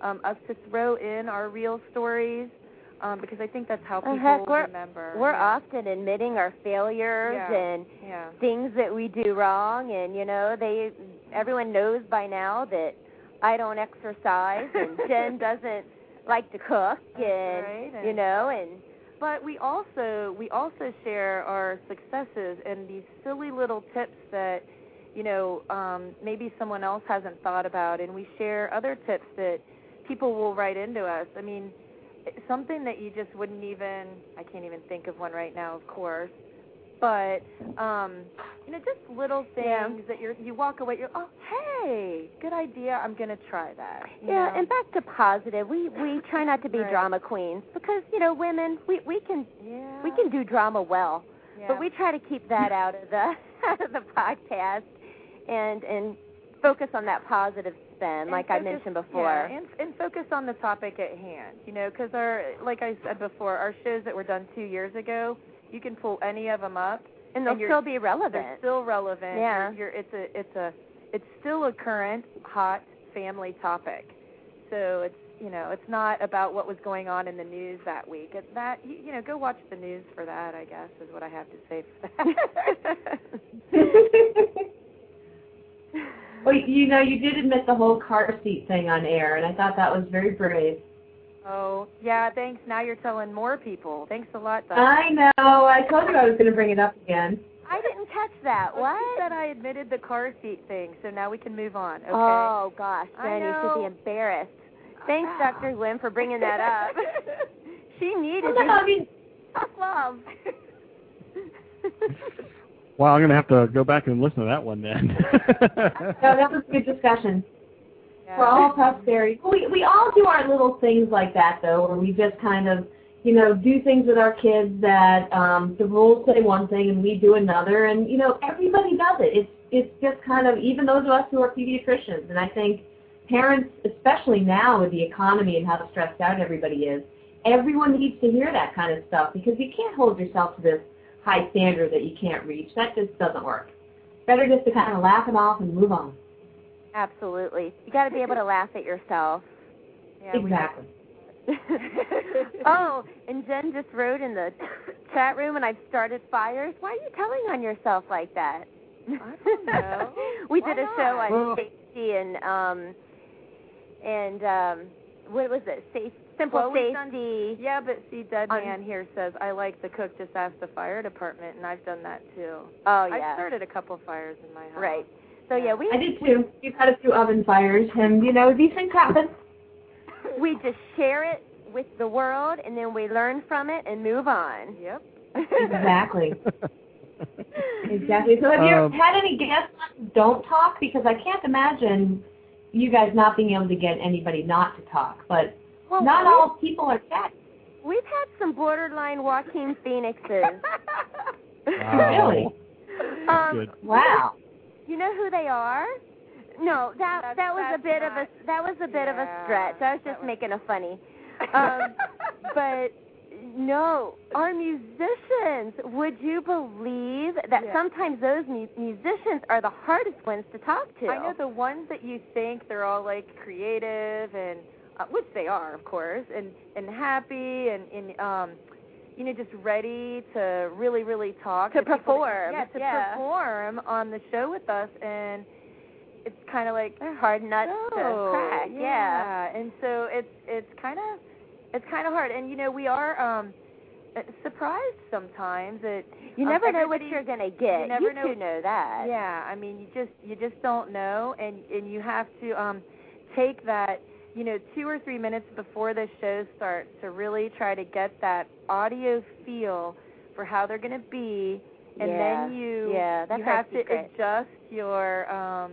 um, us to throw in our real stories um, because I think that's how people heck, we're, remember. We're yeah. often admitting our failures yeah. and yeah. things that we do wrong, and you know, they everyone knows by now that I don't exercise and Jen doesn't like to cook, and, right. and you know, and but we also we also share our successes and these silly little tips that you know um, maybe someone else hasn't thought about, and we share other tips that people will write into us. I mean something that you just wouldn't even I can't even think of one right now, of course. But um, you know, just little things Yeah. that you you walk away, you're oh hey, good idea, I'm gonna try that. yeah, know? and back to positive. We we try not to be Right. drama queens because you know, women we we can yeah. we can do drama well, yeah. but we try to keep that out of the out of the podcast and and focus on that positive And like I focus- mentioned before. Yeah, and and focus on the topic at hand. You know, because our like I said before, our shows that were done two years ago, you can pull any of them up, and they'll and still be relevant. they're still relevant. Yeah. You're, you're, it's a it's a it's still a current hot family topic. So it's you know it's not about what was going on in the news that week. It's that you, you know go watch the news for that. I guess is what I have to say for that. well, you know, you did admit the whole car seat thing on air, and I thought that was very brave. oh yeah, thanks. Now you're telling more people. Thanks a lot. Doc. I know. I told you I was going to bring it up again. I didn't catch that. Well, What? She said I admitted the car seat thing, so now we can move on. Okay. Oh gosh, I you should be embarrassed. Thanks, Ah. Dr. Lynn, for bringing that up. she needed Well, no, I this mean, tough love. Well, I'm going to have to go back and listen to that one then. no, that was a good discussion. Yeah. We're all tough fairies. We we all do our little things like that though, where we just kind of, you know, do things with our kids that um, the rules say one thing and we do another, and you know everybody does it. It's it's just kind of even those of us who are pediatricians, and I think parents, especially now with the economy and how stressed out everybody is, everyone needs to hear that kind of stuff because you can't hold yourself to this high standard that you can't reach. That just doesn't work. Better just to kind of laugh it off and move on. Absolutely. You got to be able to laugh at yourself. Yeah, exactly. oh, and Jen just wrote in the chat room, and I've started fires. Why are you telling on yourself like that? I don't know. we Why did a show on Well- safety and um and um what was it? Safe, simple Well, we've done- safety. Yeah, but see, Dead On- Man here says I like the cook. Just ask the fire department, and I've done that too. oh yeah. I've started a couple fires in my house. right. So yeah, we I did too. We've had a few oven fires, and you know these things happen. we just share it with the world, and then we learn from it and move on. Yep. Exactly. Exactly. So have you Um, had any guests who don't talk? Because I can't imagine you guys not being able to get anybody not to talk. But Well, not all people are chat. We've had some borderline Joaquin Phoenixes. Wow. Really? um, Wow. You know who they are? No, that That's- that was a that's bit of a that was a bit of a stretch. I was just was- making a funny. Um, but no, our musicians. Would you believe that Yeah. sometimes those mu- musicians are the hardest ones to talk to? I know the ones that you think they're all like creative and uh, which they are, of course, and and happy and and um you know, just ready to really, really talk To people- perform, Yeah, to yeah. perform on the show with us, and it's kind of like They're hard nuts oh, to crack. yeah. And so it's it's kind of it's kind of hard, and you know, we are um uh, surprised sometimes that You Um, never know what you're gonna get. you never two know- know that. yeah, I mean, you just you just don't know, and and you have to um take that you know two or three minutes before the show starts to really try to get that audio feel for how they're going to be, and Yeah. then you Yeah, that's you have to adjust your um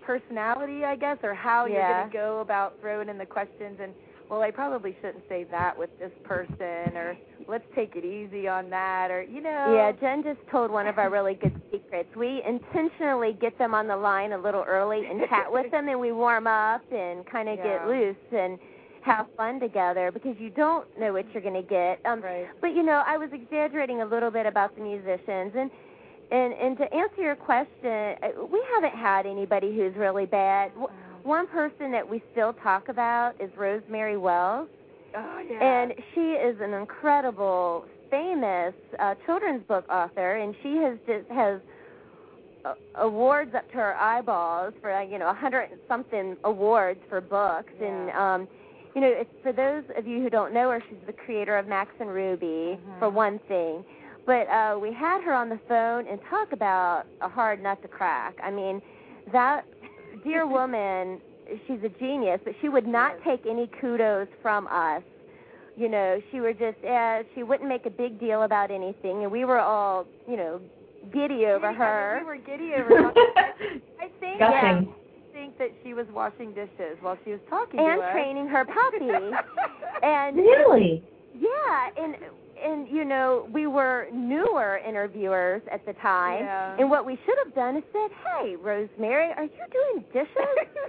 personality, I guess, or how you're going to go about throwing in the questions and. Well, I probably shouldn't say that with this person, or let's take it easy on that, or you know. Yeah, Jen just told one of our really good secrets. We intentionally get them on the line a little early and chat with them, and we warm up and kind of Yeah. get loose and have fun together because you don't know what you're going to get. Um, Right. But you know, I was exaggerating a little bit about the musicians, and and and to answer your question, uh, we haven't had anybody who's really bad. One person that we still talk about is Rosemary Wells. Oh yeah. And she is an incredible, famous uh, children's book author, and she has just has uh, awards up to her eyeballs for uh, you know a hundred and something awards for books. And um, you know, it's, for those of you who don't know her, she's the creator of Max and Ruby, Mhm. for one thing. But uh, we had her on the phone and talk about a hard nut to crack. I mean, that dear woman, she's a genius, but she would not take any kudos from us. You know, she would just, uh, she wouldn't make a big deal about anything, and we were all, you know, giddy over Giddy- I her. mean, we were giddy over her. I think Gushing. I think that she was washing dishes while she was talking and to us. training her puppy. and Really? yeah, and and you know, we were newer interviewers at the time. Yeah. And what we should have done is said, "Hey, Rosemary, are you doing dishes?"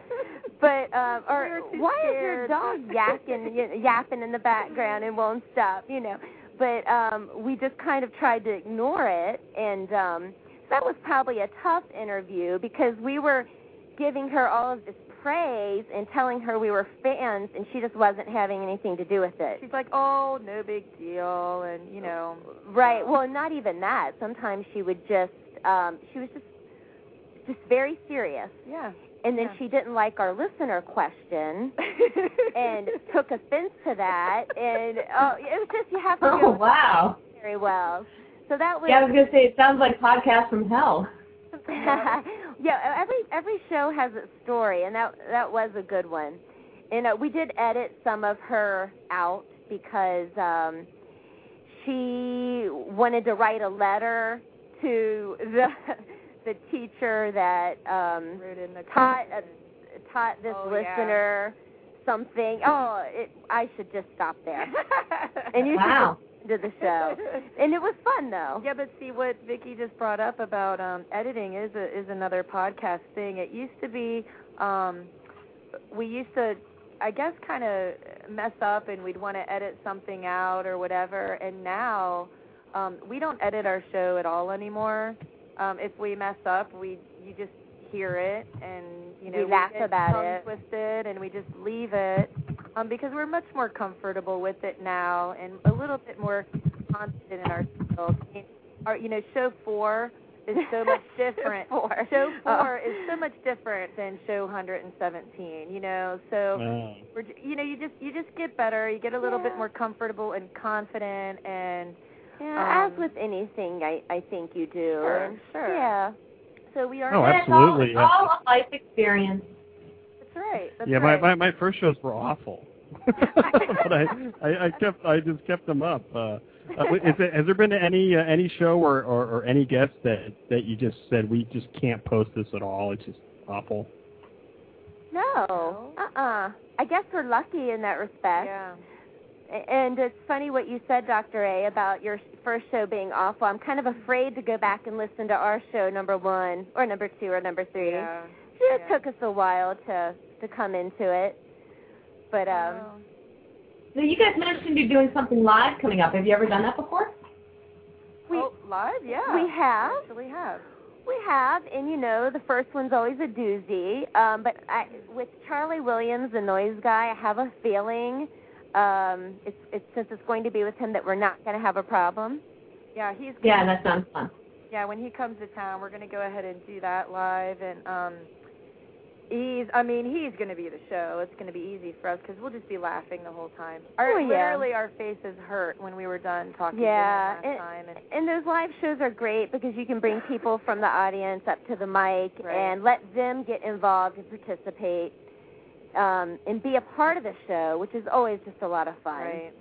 but um, or We were too why is your dog yakking yapping in the background and won't stop? You know. But um, we just kind of tried to ignore it, and um, that was probably a tough interview because we were giving her all of this praise and telling her we were fans, and she just wasn't having anything to do with it. She's like, "Oh, no big deal," and you know. Right. Well, not even that. Sometimes she would just um she was just just very serious. Yeah. And then Yeah. she didn't like our listener question and took offense to that and oh it was just you have to Oh go wow. very well. So that was Yeah, I was gonna say it sounds like podcast from hell. yeah, every every show has its story, and that that was a good one. And uh, we did edit some of her out because um, she wanted to write a letter to the the teacher that um, Wrote in the taught uh, taught this Oh, yeah. listener something. Oh, it, I should just stop there. And you Wow. should listen to the show. And it was fun though. Yeah, but see what Vicky just brought up about um editing is a, is another podcast thing. It used to be um we used to I guess kind of mess up and we'd want to edit something out or whatever and now um we don't edit our show at all anymore. Um if we mess up, we you just hear it and you know We laugh get about it. twisted and we just leave it um because we're much more comfortable with it now and a little bit more confident in our skills. I mean, our you know show 4 is so much different. Four. Show 4 Oh. is so much different than show 117, you know. So Wow. we're j- you know you just you just get better, you get a little bit more comfortable and confident and Yeah, Um, as with anything, I I think you do. Sure, sure. Yeah. so we are Oh, And it's all- absolutely, yeah. all a life experience. That's right. That's yeah, right. my, my my first shows were awful, but I, I I kept I just kept them up. Uh, uh, is it, has there been any uh, any show or, or or any guest that that you just said we just can't post this at all? It's just awful. No. Uh-uh. I guess we're lucky in that respect. yeah. And it's funny what you said, Dr. A, about your first show being awful. I'm kind of afraid to go back and listen to our show, number one, or number two, or number three. Yeah. It yeah. took us a while to to come into it, but um, Well, So you guys mentioned you're doing something live coming up. Have you ever done that before? we oh, live, yeah. we have We have. we have, and you know, the first one's always a doozy. Um, but I, with Charlie Williams, the noise guy, I have a feeling um, it's, it's since it's going to be with him that we're not going to have a problem. Yeah, he's Yeah, that sounds fun. yeah, when he comes to town, we're going to go ahead and do that live and um he's I mean, he's going to be the show. It's going to be easy for us cuz we'll just be laughing the whole time. Our Oh, yeah. literally our faces hurt when we were done talking Yeah, to him last time and And those live shows are great because you can bring people from the audience up to the mic Right. and let them get involved and participate um, and be a part of the show, which is always just a lot of fun. right.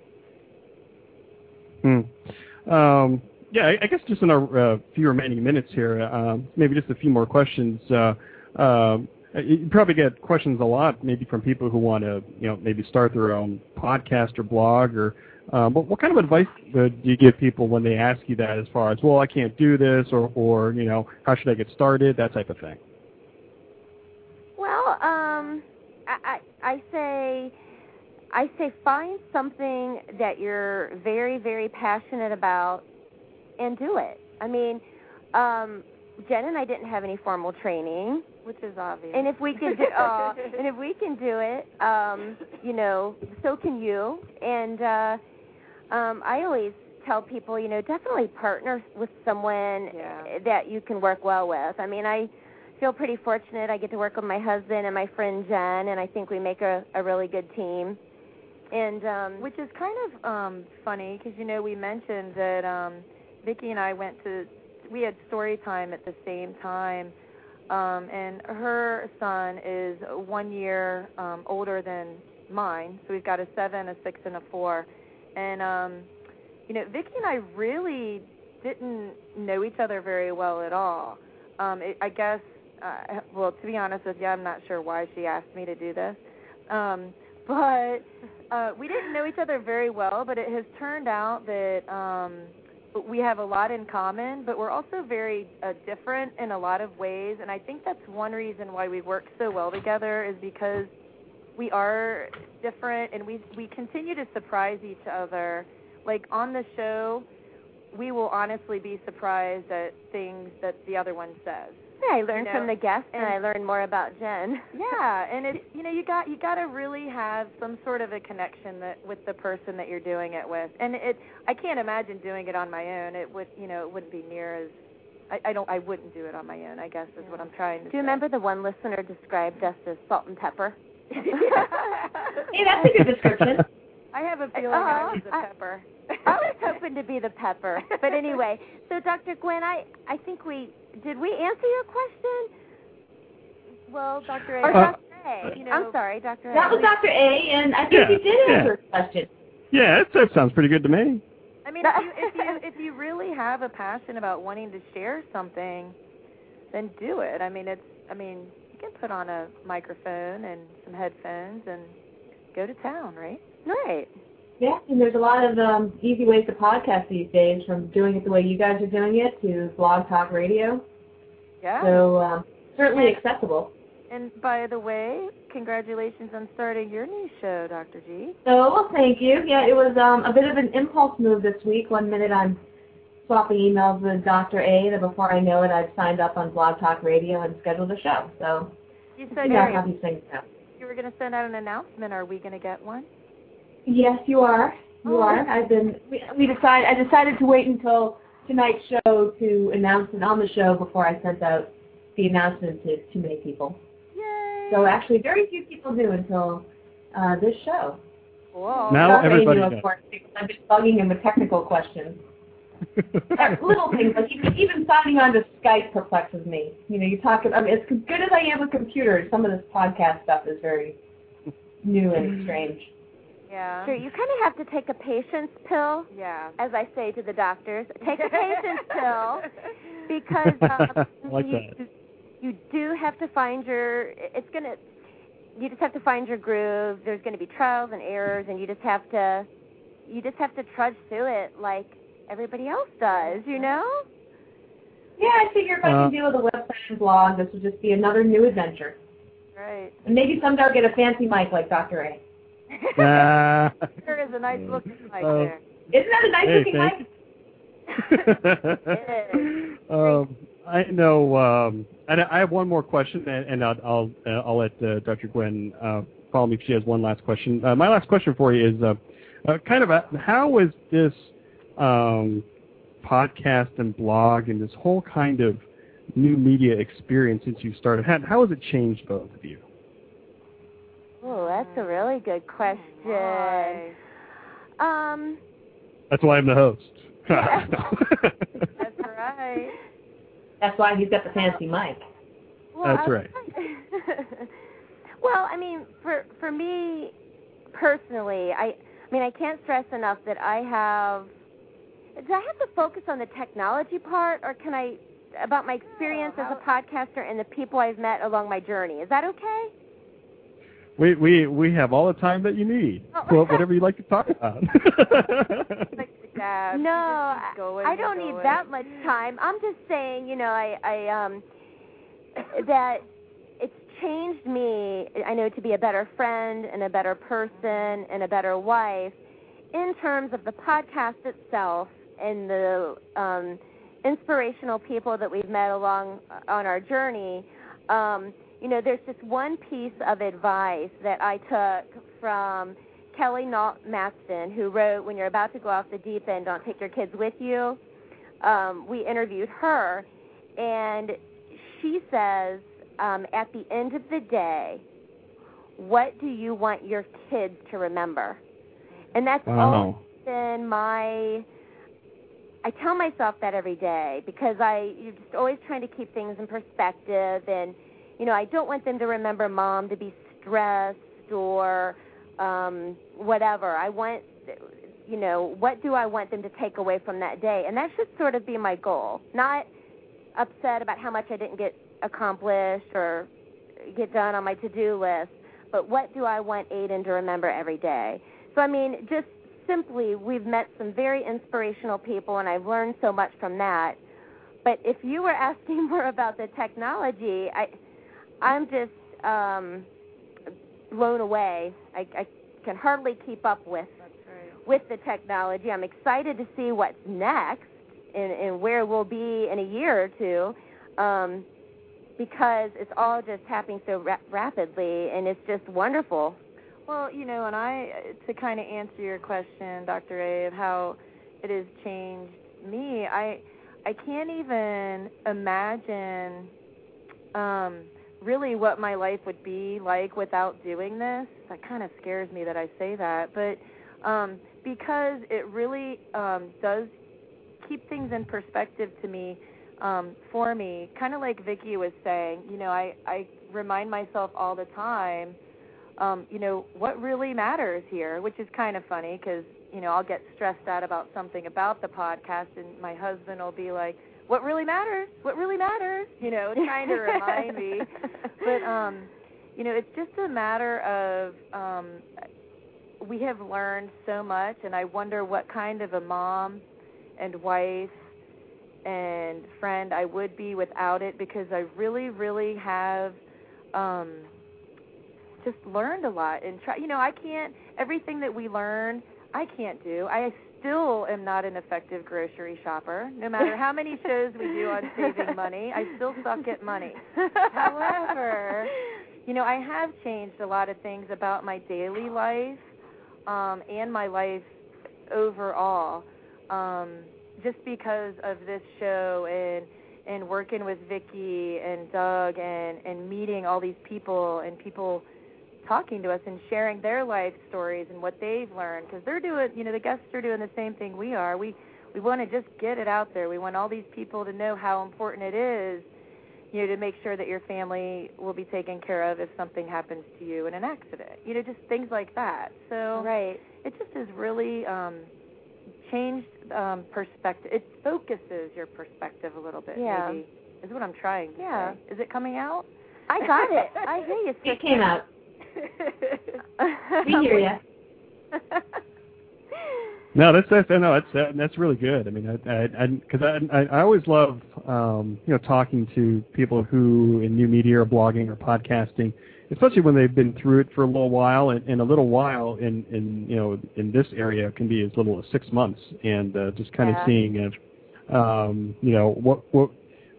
Hmm. Um, yeah, I, I guess just in our uh, few remaining minutes here, um, maybe just a few more questions. Uh, um, you probably get questions a lot, maybe from people who want to, you know, maybe start their own podcast or blog, or um, what, what kind of advice uh, do you give people when they ask you that, as far as, well, I can't do this, or, or you know, how should I get started, that type of thing. Well, um, I, I I say I say find something that you're very very passionate about and do it. I mean, um, Jen and I didn't have any formal training, Which is obvious. and if we can do uh, and if we can do it, um, you know, so can you. And uh, um, I always tell people, you know, definitely partner with someone Yeah. that you can work well with. I mean, I feel pretty fortunate. I get to work with my husband and my friend Jen, and I think we make a, a really good team. And um, Which is kind of um funny because you know we mentioned that um Vicky and I went to we had story time at the same time, um, and her son is one year um, older than mine, so we've got a seven, a six, and a four, and um, you know Vicky and I really didn't know each other very well at all. Um, it, I guess, uh, well, to be honest with you, I'm not sure why she asked me to do this, um, but uh, we didn't know each other very well. But it has turned out that um, we have a lot in common, but we're also very uh, different in a lot of ways. And I think that's one reason why we work so well together is because we are different and we we continue to surprise each other. Like on the show, we will honestly be surprised at things that the other one says. Yeah, I learned know, from the guests, and, and- I learned more about Jen. Yeah, and it's you know you got you got to really have some sort of a connection that with the person that you're doing it with, and it I can't imagine doing it on my own. It would you know it wouldn't be near as I, I don't I wouldn't do it on my own. I guess is what I'm trying to. Do you say. remember the one listener described us as salt and pepper? Hey, that's a good description. I have a feeling Uh-huh. I was a I- pepper. I was hoping to be the pepper, but anyway. So, Dr. Gwenn, I I think we did we answer your question? Well, Dr. Or A, Uh, Dr. A? you know- I'm sorry, Dr. A. That was Dr. A, and I think Yeah, you did yeah. answer his question. Yeah, that, that sounds pretty good to me. I mean, if you, if you if you really have a passion about wanting to share something, then do it. I mean, it's I mean, you can put on a microphone and some headphones and go to town, right? Right. Yeah, and there's a lot of um, easy ways to podcast these days, from doing it the way you guys are doing it to blog talk radio. Yeah. So um, certainly accessible. And by the way, congratulations on starting your new show, Dr. G. Oh, well, thank you. Yeah, it was um, a bit of an impulse move this week. One minute I'm swapping emails with Dr. A, and before I know it, I've signed up on Blog Talk Radio and scheduled a show. So You said know you, you were going to send out an announcement. Are we going to get one? Yes, you are. You Oh. are. I've been. We, we decided. I decided to wait until tonight's show to announce it on the show before I sent out the announcement to too many people. Yay! So actually, very few people do until uh, this show. Cool. Now Dr. A everybody knew, knows. of course, because I've been bugging him with technical questions. Little things like even, even signing on to Skype perplexes me. You know, you talk. I mean, as good as I am with computers, some of this podcast stuff is very new and strange. Yeah. Sure, you kind of have to take a patience pill, Yeah. as I say to the doctors. Take a patience pill because um, like you, that. you do have to find your. It's gonna. You just have to find your groove. There's going to be trials and errors, and you just have to. You just have to trudge through it like everybody else does. You know. Yeah, I figure if I Uh, can deal with a website and blog, this will just be another new adventure. Right. And maybe someday I'll get a fancy mic like Dr. A. There is a nice looking mic Uh, there. Isn't that a nice Hey, looking thanks. mic? um, I know. Um, and I have one more question, and, and I'll I'll, uh, I'll let uh, Dr. Gwenn uh, follow me. If she has one last question. Uh, my last question for you is uh, uh, kind of a, how is this um, podcast and blog and this whole kind of new media experience since you started? How, how has it changed both of you? Oh, that's a really good question. Um, That's why I'm the host. That's right. That's why he's got the fancy mic. well, That's right. well, I mean, for for me personally, I I mean, I can't stress enough that I have. Do I have to focus on the technology part, or can I about my experience as a podcaster and the people I've met along my journey? Is that okay? We we we have all the time that you need. Oh. Well, whatever you like to talk about. Like the. No, I, going I don't need that much time. I'm just saying, you know, I, I um, that it's changed me. I know to be a better friend and a better person and a better wife, in terms of the podcast itself and the um, inspirational people that we've met along on our journey. Um, you know, there's just one piece of advice that I took from Kelly Maston, who wrote "When You're About to Go Off the Deep End, Don't Take Your Kids with You." Um, we interviewed her, and she says, um, at the end of the day, what do you want your kids to remember? And that's always been my. I tell myself that every day because I you're just always trying to keep things in perspective, and you know I don't want them to remember mom to be stressed or um, whatever. I want, you know, what do I want them to take away from that day? And that should sort of be my goal. Not upset about how much I didn't get accomplished or get done on my to-do list, but what do I want Aiden to remember every day? So I mean, just simply, we've met some very inspirational people, and I've learned so much from that. But if you were asking more about the technology, I, I'm just um, blown away. I, I can hardly keep up with with the technology. I'm excited to see what's next and, and where we'll be in a year or two, um, because it's all just happening so ra- rapidly, and it's just wonderful. Well, you know, and I to kind of answer your question, Dr. A, of how it has changed me. I I can't even imagine um really what my life would be like without doing this. That kind of scares me that I say that, but um because it really um does keep things in perspective to me um for me, kind of like Vicky was saying, you know, I I remind myself all the time um, you know, what really matters here, which is kind of funny because, you know, I'll get stressed out about something about the podcast and my husband will be like, what really matters? What really matters? You know, trying to remind me. But, um, you know, it's just a matter of, um, we have learned so much and I wonder what kind of a mom and wife and friend I would be without it because I really, really have, um, just learned a lot and try you know i can't everything that we learn i can't do i still am not an effective grocery shopper. No matter how many shows we do on saving money i still suck at money. However you know i have changed a lot of things about my daily life um and my life overall um just because of this show and and working with Vicky and Doug and and meeting all these people and people talking to us and sharing their life stories and what they've learned because they're doing you know the guests are doing the same thing we are we we want to just get it out there we want all these people to know how important it is you know to make sure that your family will be taken care of if something happens to you in an accident you know just things like that so Right. it just has really um changed um perspective it focuses your perspective a little bit Yeah. maybe is what i'm trying to Yeah. say is it coming out I got it. I hear you. It came out. We hear you. No, that's that's no, that's that's really good. I mean, I I because I, I I always love um, you know talking to people who in new media or blogging or podcasting, especially when they've been through it for a little while, and, and a little while in in you know in this area can be as little as six months, and uh, just kind Yeah. of seeing if um, you know what what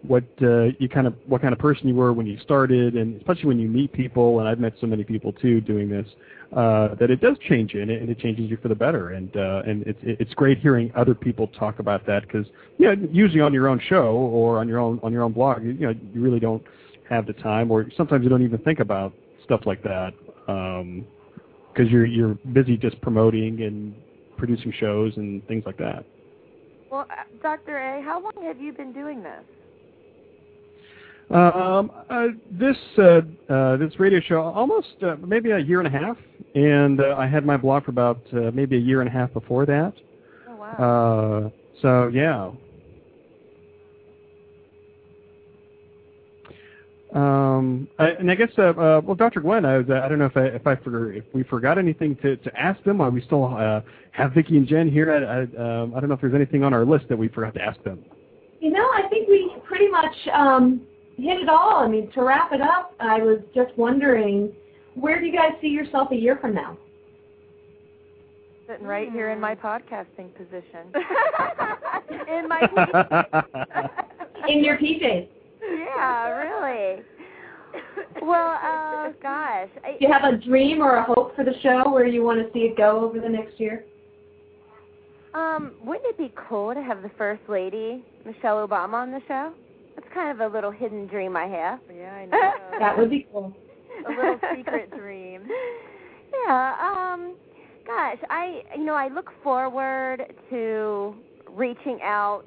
what uh, you kind of what kind of person you were when you started, and especially when you meet people. And I've met so many people too doing this uh, that it does change you, and it, and it changes you for the better. And uh, and it's it's great hearing other people talk about that because you know usually on your own show or on your own on your own blog, you, you know you really don't have the time, or sometimes you don't even think about stuff like that because um, you're you're busy just promoting and producing shows and things like that. Well, uh, Dr. A, how long have you been doing this? Um, uh, this uh, uh, this radio show almost uh, maybe a year and a half, and uh, I had my blog for about uh, maybe a year and a half before that. Oh wow! Uh, so yeah. Um, I, and I guess, uh, uh, well, Dr. Gwenn, I, was, uh, I don't know if I if I for, if we forgot anything to, to ask them. Or we still uh, have Vicky and Jen here. I, I, um, I don't know if there's anything on our list that we forgot to ask them. You know, I think we pretty much um, hit it all. I mean, to wrap it up, I was just wondering, where do you guys see yourself a year from now? Sitting right here in Hmm. my podcasting position. in my In your PJs. Yeah, really. Well, uh, gosh. I, Do you have a dream or a hope for the show where you want to see it go over the next year? Um, wouldn't it be cool to have the First Lady, Michelle Obama, on the show? That's kind of a little hidden dream I have. Yeah, I know. That would be cool. a little secret dream. Yeah, um, gosh, I, you know, I look forward to reaching out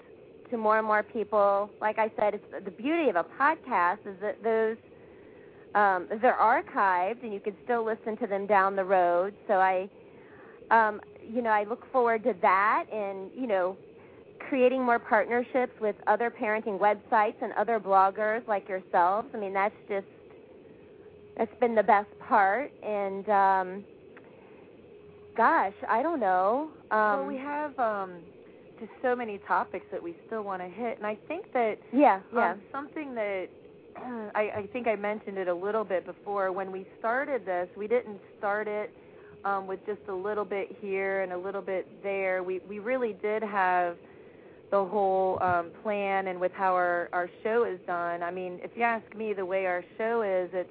to more and more people. Like I said, it's the beauty of a podcast is that those um, they're archived and you can still listen to them down the road. So I, um, you know, I look forward to that and you know, creating more partnerships with other parenting websites and other bloggers like yourselves. I mean, that's just that's been the best part. And um, gosh, I don't know. Um, well, we have um, just so many topics that we still want to hit, and I think that yeah, yeah. Um, something that I, I think I mentioned it a little bit before. When we started this, we didn't start it um, with just a little bit here and a little bit there. We we really did have the whole um, plan and with how our our show is done. I mean, if you ask me, the way our show is, it's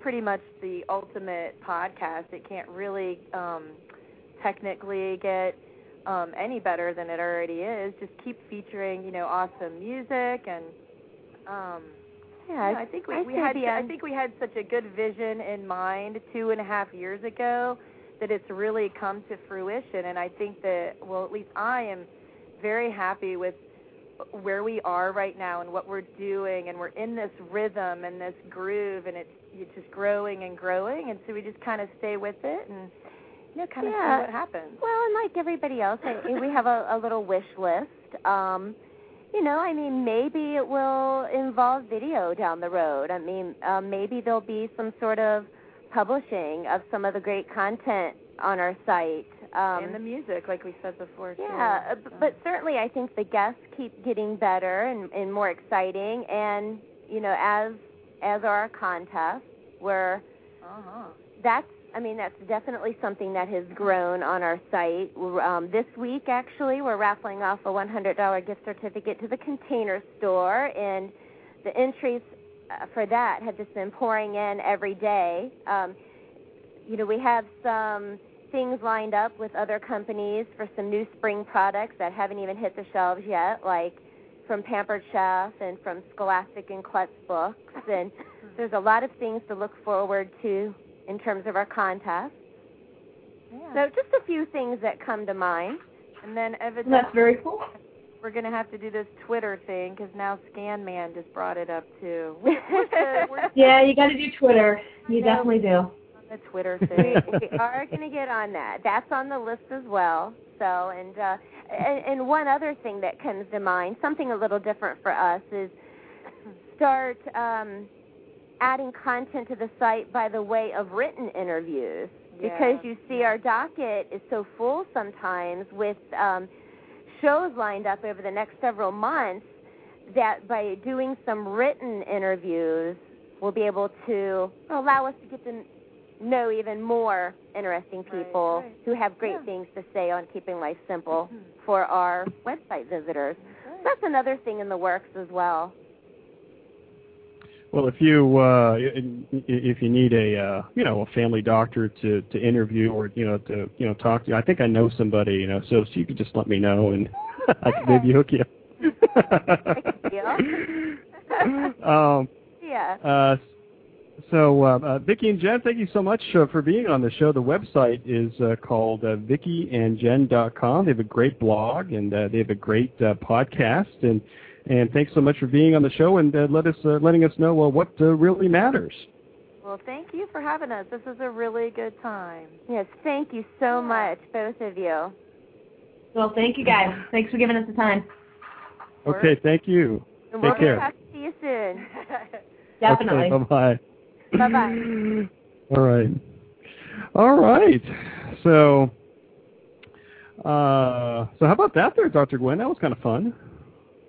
pretty much the ultimate podcast. It can't really um, technically get um, any better than it already is. Just keep featuring, you know, awesome music and um, yeah, yeah, I think we, I'd we had I think we had such a good vision in mind two and a half years ago that it's really come to fruition and I think that well at least I am very happy with where we are right now and what we're doing and we're in this rhythm and this groove and it's it's just growing and growing and so we just kind of stay with it and you know kind of Yeah. see what happens. Well, and like everybody else, I, we have a, a little wish list. Um, you know, I mean, maybe it will involve video down the road. I mean, um, maybe there'll be some sort of publishing of some of the great content on our site. Um, and the music like we said before too. yeah, uh, so. but certainly I think the guests keep getting better and, and more exciting, and you know, as as our contests, where uh-huh. that's I mean that's definitely something that has grown on our site. Um, this week, actually, we're raffling off a $100 gift certificate to the Container Store, and the entries uh, for that have just been pouring in every day. Um, you know, we have some things lined up with other companies for some new spring products that haven't even hit the shelves yet, like from Pampered Chef and from Scholastic and Klutz books. And mm-hmm. there's a lot of things to look forward to in terms of our contest. yeah. So just a few things that come to mind. and then evidently That's very cool. we're going to have to do this Twitter thing because now Scan Man just brought it up too. We're, we're, the, we're Yeah, you got to do Twitter. You definitely do. The Twitter thing. we are going to get on that. That's on the list as well. So, and, uh, and and one other thing that comes to mind, something a little different for us, is start um, adding content to the site by the way of written interviews. Because Yeah. you see, our docket is so full sometimes with um, shows lined up over the next several months that by doing some written interviews, we'll be able to allow us to get to know even more interesting people right. who have great Yeah. things to say on keeping life simple Mhm. for our website visitors. that's another thing in the works as well. Well, if you uh, if you need a uh, you know a family doctor to to interview or you know to you know talk to, I think I know somebody. You know, so, so you could just let me know and I can maybe hook you. um, yeah. Uh, so, uh, uh, Vicky and Jen, thank you so much uh, for being on the show. The website is uh, called uh, VickyandJen.com. They have a great blog and uh, they have a great uh, podcast. And and thanks so much for being on the show and uh, let us uh, letting us know uh, what uh, really matters. Well, thank you for having us. This is a really good time. Yes, thank you so much, both of you. Well, thank you guys. Thanks for giving us the time. Okay, thank you. And Take we'll care. talk to you soon. Definitely. Okay, bye bye. Bye bye. All right. All right. So, uh, so how about that there, Dr. Gwenn? That was kind of fun.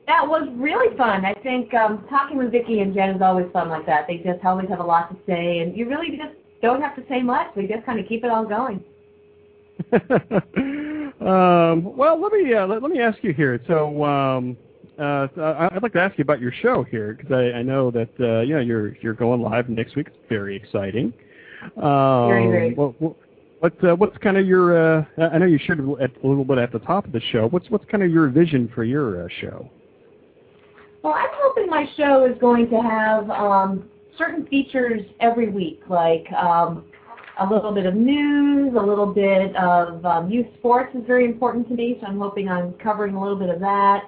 That was really fun. I think um, talking with Vicky and Jen is always fun like that. They just always have a lot to say, and you really just don't have to say much. We just kind of keep it all going. um, well, let me uh, let, let me ask you here. So, um, uh, I'd like to ask you about your show here because I, I know that uh, you know you're you're going live next week. It's very exciting. Um, Very, very. What, what, what uh, what's kind of your? Uh, I know you shared a little- a little bit at the top of the show. What's what's kind of your vision for your uh, show? Well, I'm hoping my show is going to have um, certain features every week, like um, a little bit of news, a little bit of um, youth sports is very important to me, so I'm hoping I'm covering a little bit of that.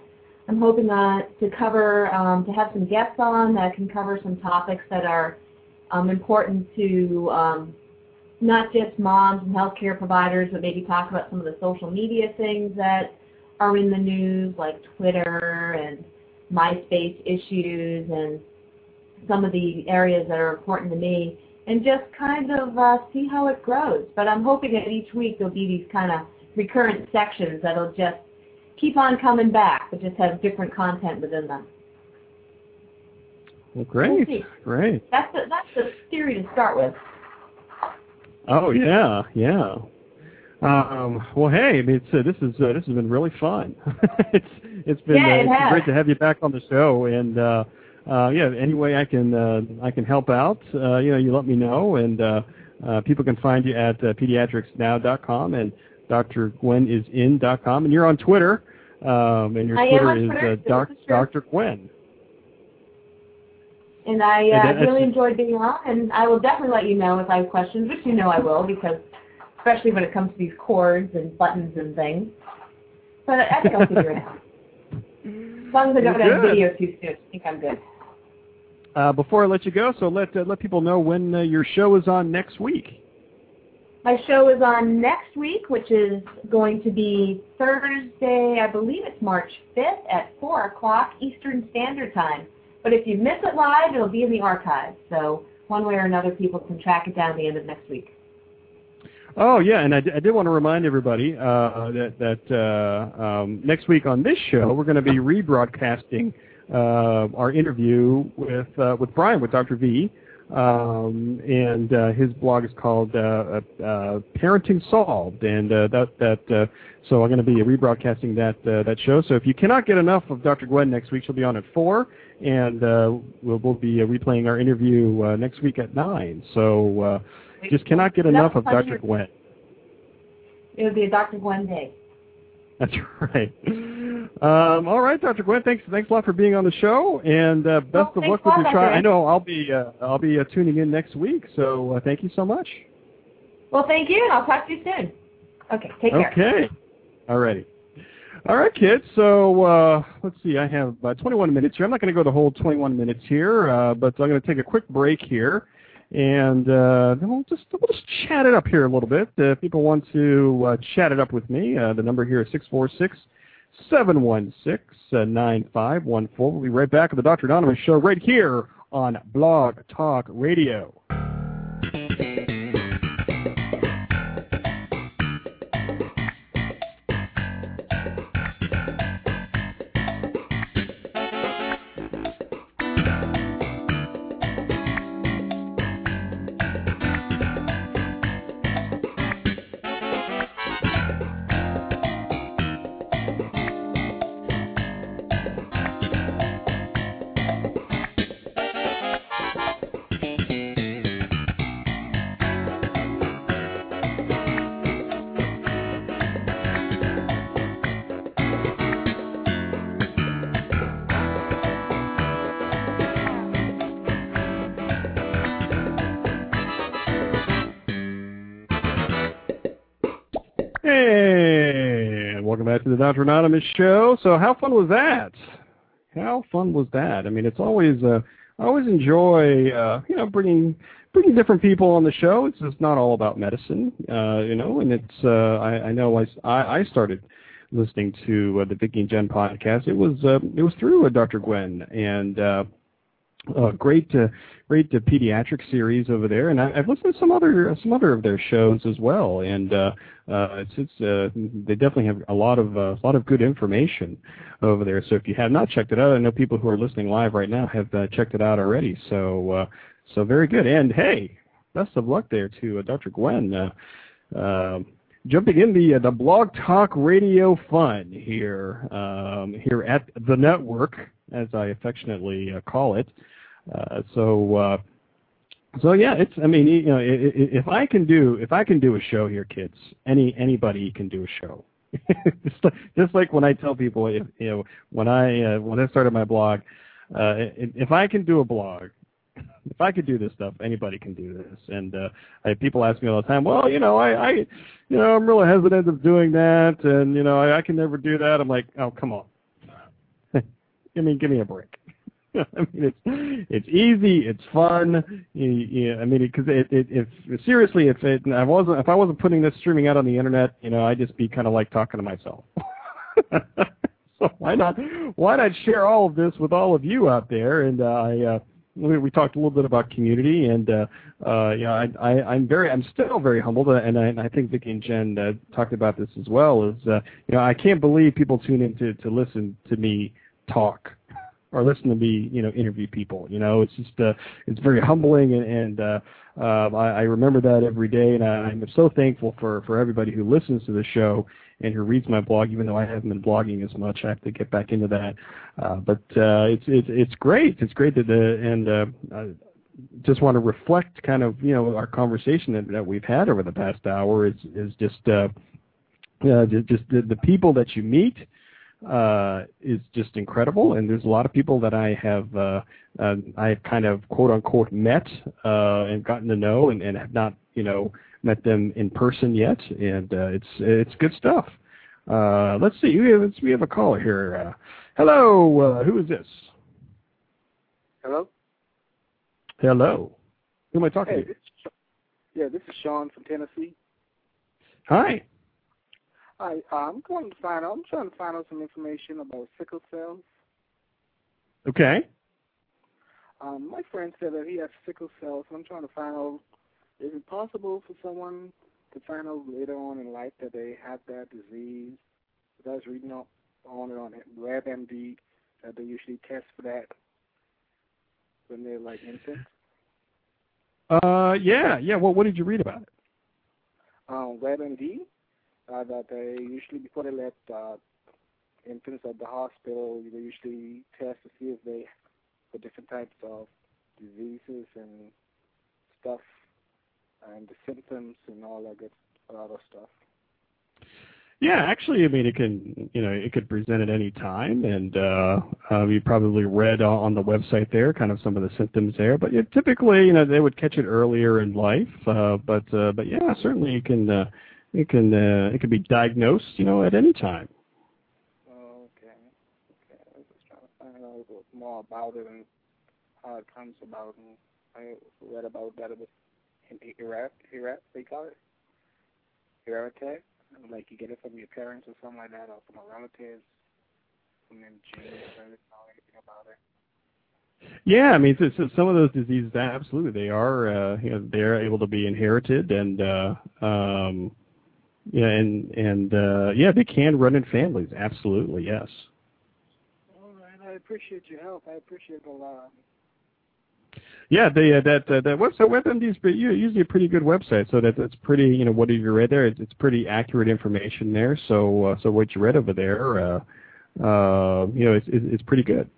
I'm hoping uh, to cover um, to have some guests on that can cover some topics that are um, important to um, not just moms and healthcare providers, but maybe talk about some of the social media things that are in the news, like Twitter and MySpace issues and some of the areas that are important to me, and just kind of uh, see how it grows. But I'm hoping that each week there'll be these kind of recurrent sections that'll just keep on coming back, but just have different content within them. Well, great, see. great. That's the that's the theory to start with. Oh yeah, yeah. Um, well, hey, I mean, it's, uh, this is uh, this has been really fun. it's it's been Yeah, uh, it it's been has. great to have you back on the show, and uh, uh, yeah, any way I can uh, I can help out, uh, you know, you let me know, and uh, uh, people can find you at uh, pediatricsnow.com and drgwennisin.com, and you're on Twitter, um, and your I am Twitter is Twitter, uh, doc, is. Dr. Gwenn. And I uh, And that's- really enjoyed being on, and I will definitely let you know if I have questions, which you know I will, because especially when it comes to these cords and buttons and things. But I think I'll figure it out. As long as I don't Well, have good. video too soon, I think I'm good. Uh, before I let you go, so let uh, let people know when uh, your show is on next week. My show is on next week, which is going to be Thursday, I believe it's March 5th at 4 o'clock Eastern Standard Time. But if you miss it live, it'll be in the archives. So one way or another, people can track it down at the end of next week. Oh yeah, and I, did want to remind everybody uh, that that uh, um, next week on this show we're going to be rebroadcasting uh, our interview with uh, with Brian with Dr. V, um, and uh, his blog is called uh, uh, uh, Parenting Solved, and uh, that that uh, so I'm going to be rebroadcasting that uh, that show. So if you cannot get enough of Dr. Gwenn next week, she'll be on at four, and uh, we'll, we'll be uh, replaying our interview uh, next week at nine. So. Uh, just cannot get enough of Dr. Gwenn. It would be a Dr. Gwenn day. That's right. Um, all right, Dr. Gwenn, thanks thanks a lot for being on the show, and uh, best Well, of luck with your trial. I know I'll be uh, I'll be uh, tuning in next week, so uh, thank you so much. Well, thank you, and I'll talk to you soon. Okay, take care. Okay. All righty. All right, kids. So uh, let's see. I have uh, 21 minutes here. I'm not going to go the whole 21 minutes here, uh, but I'm going to take a quick break here, and uh, then we'll just we'll just chat it up here a little bit. Uh, if people want to uh, chat it up with me, uh, the number here is 646 716 uh, 9514. We'll be right back with the Dr. Anonymous Show right here on Blog Talk Radio. Hey, welcome back to the Dr. Anonymous show. So, how fun was that? How fun was that? I mean, it's always uh, I always enjoy uh, you know bringing bringing different people on the show. It's just not all about medicine, uh, you know. And it's uh, I, I know I, I started listening to uh, the Vicky and Jen podcast. It was uh, it was through uh, Dr. Gwenn and. Uh, uh, great, uh, great uh, pediatric series over there, and I, I've listened to some other some other of their shows as well, and uh, uh, it's, it's uh, they definitely have a lot of uh, a lot of good information over there. So if you have not checked it out, I know people who are listening live right now have uh, checked it out already. So uh, so very good, and hey, best of luck there to uh, Dr. Gwenn. Uh, uh, jumping in the uh, the Blog Talk Radio Fun here um, here at the network, as I affectionately uh, call it. Uh, so uh, so yeah, it's I mean you know if I can do if I can do a show here, kids, any anybody can do a show. just, like, when I tell people, if, you know, when I uh, when I started my blog, uh, if I can do a blog, if I could do this stuff, anybody can do this. And uh, I, people ask me all the time, well, you know, I, I, you know, I'm really hesitant of doing that, and you know, I, I can never do that. I'm like, oh, come on, I mean, give me a break. I mean, it's it's easy, it's fun. You, you, I mean, because it, it, if seriously, if it, I wasn't, if I wasn't putting this streaming out on the internet, you know, I'd just be kind of like talking to myself. so why not, why not share all of this with all of you out there? And uh, I, uh, we, we talked a little bit about community, and uh, uh, you know, I, I, I'm very, I'm still very humbled, and I, and I think Vicky and Jen uh, talked about this as well. Is uh, you know, I can't believe people tune in to to listen to me talk or listen to me, you know, interview people. You know, it's just uh, it's very humbling, and, and uh, uh, I, I remember that every day, and I, I'm so thankful for for everybody who listens to the show and who reads my blog. Even though I haven't been blogging as much, I have to get back into that. Uh, but uh, it's it's it's great. It's great that the and uh, I just want to reflect kind of you know our conversation that, that we've had over the past hour is is just uh, uh, just the, the people that you meet uh, is just incredible. And there's a lot of people that I have uh, uh, I've kind of quote unquote met uh, and gotten to know, and, and have not you know met them in person yet. And uh, it's it's good stuff. Uh, let's see. We have, we have a caller here. Uh, hello. Uh, who is this? Hello. Hello. Who am I talking Hey, to? this is, yeah, this is Sean from Tennessee. Hi. Hi, uh, I'm going to find out. I'm trying to find out some information about sickle cells. Okay. Um, my friend said that he has sickle cells, and I'm trying to find out is it possible for someone to find out later on in life that they have that disease? Because I was reading up on it on WebMD that they usually test for that when they're like infants. Uh, yeah, yeah. Well, what did you read about it? Um, WebMD uh, that they usually before they let uh, infants at the hospital, they usually test to see if they for different types of diseases and stuff, and the symptoms and all that good other stuff. Yeah, actually, I mean, it can, you know, it could present at any time, and uh, uh, you probably read on the website there kind of some of the symptoms there. But yeah, typically, you know, they would catch it earlier in life. Uh, but uh, but yeah, certainly you can, uh, it can, uh, it can be diagnosed, you know, at any time. Okay. Okay. I was just trying to find out a little more about it and how it comes about. And I read about that it was in Iraq, Iraq, they call it hereditary. Like you get it from your parents or something like that, or from a relative, from them genes. I didn't know anything about it. Yeah, I mean, so, so some of those diseases, absolutely, they are, uh, you know, they're able to be inherited, and uh, um, yeah, and and uh, yeah, they can run in families. Absolutely, yes. All right. I appreciate your help. I appreciate it a lot. Yeah, the uh, that uh, that website WebMD is pretty, usually a pretty good website. So that that's pretty, you know, what you read there, it's, it's pretty accurate information there. So uh, so what you read over there, uh, uh, you know, it's, it's it's pretty good.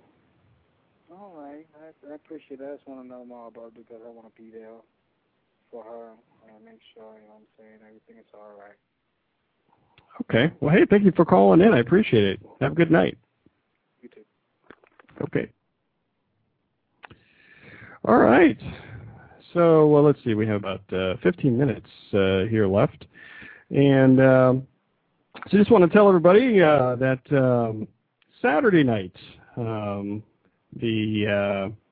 All right. I, I appreciate that. I just want to know more about it because I want to be there for her and make sure, you know what I'm saying, everything is all right. Okay. Well, hey, thank you for calling in. I appreciate it. Have a good night. You too. Okay. All right. So, well, let's see. We have about uh, 15 minutes uh, here left, and um, So just want to tell everybody uh, that um, Saturday night, um, the uh,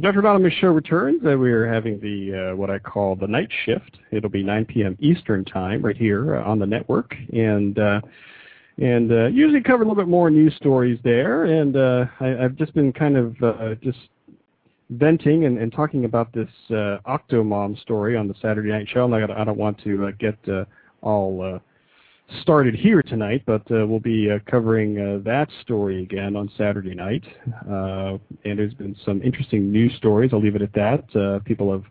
Dr. Anonymous show returns. Uh, we are having the uh, what I call the night shift. It'll be 9 p.m. Eastern time right here uh, on the network, and uh, and uh, usually cover a little bit more news stories there. And uh, I, have just been kind of just venting and, and talking about this Octomom story on the Saturday Night Show. And I, I don't want to get all uh, started here tonight, but uh, we'll be uh, covering uh, that story again on Saturday night. Uh, and there's been some interesting news stories. I'll leave it at that. Uh, people have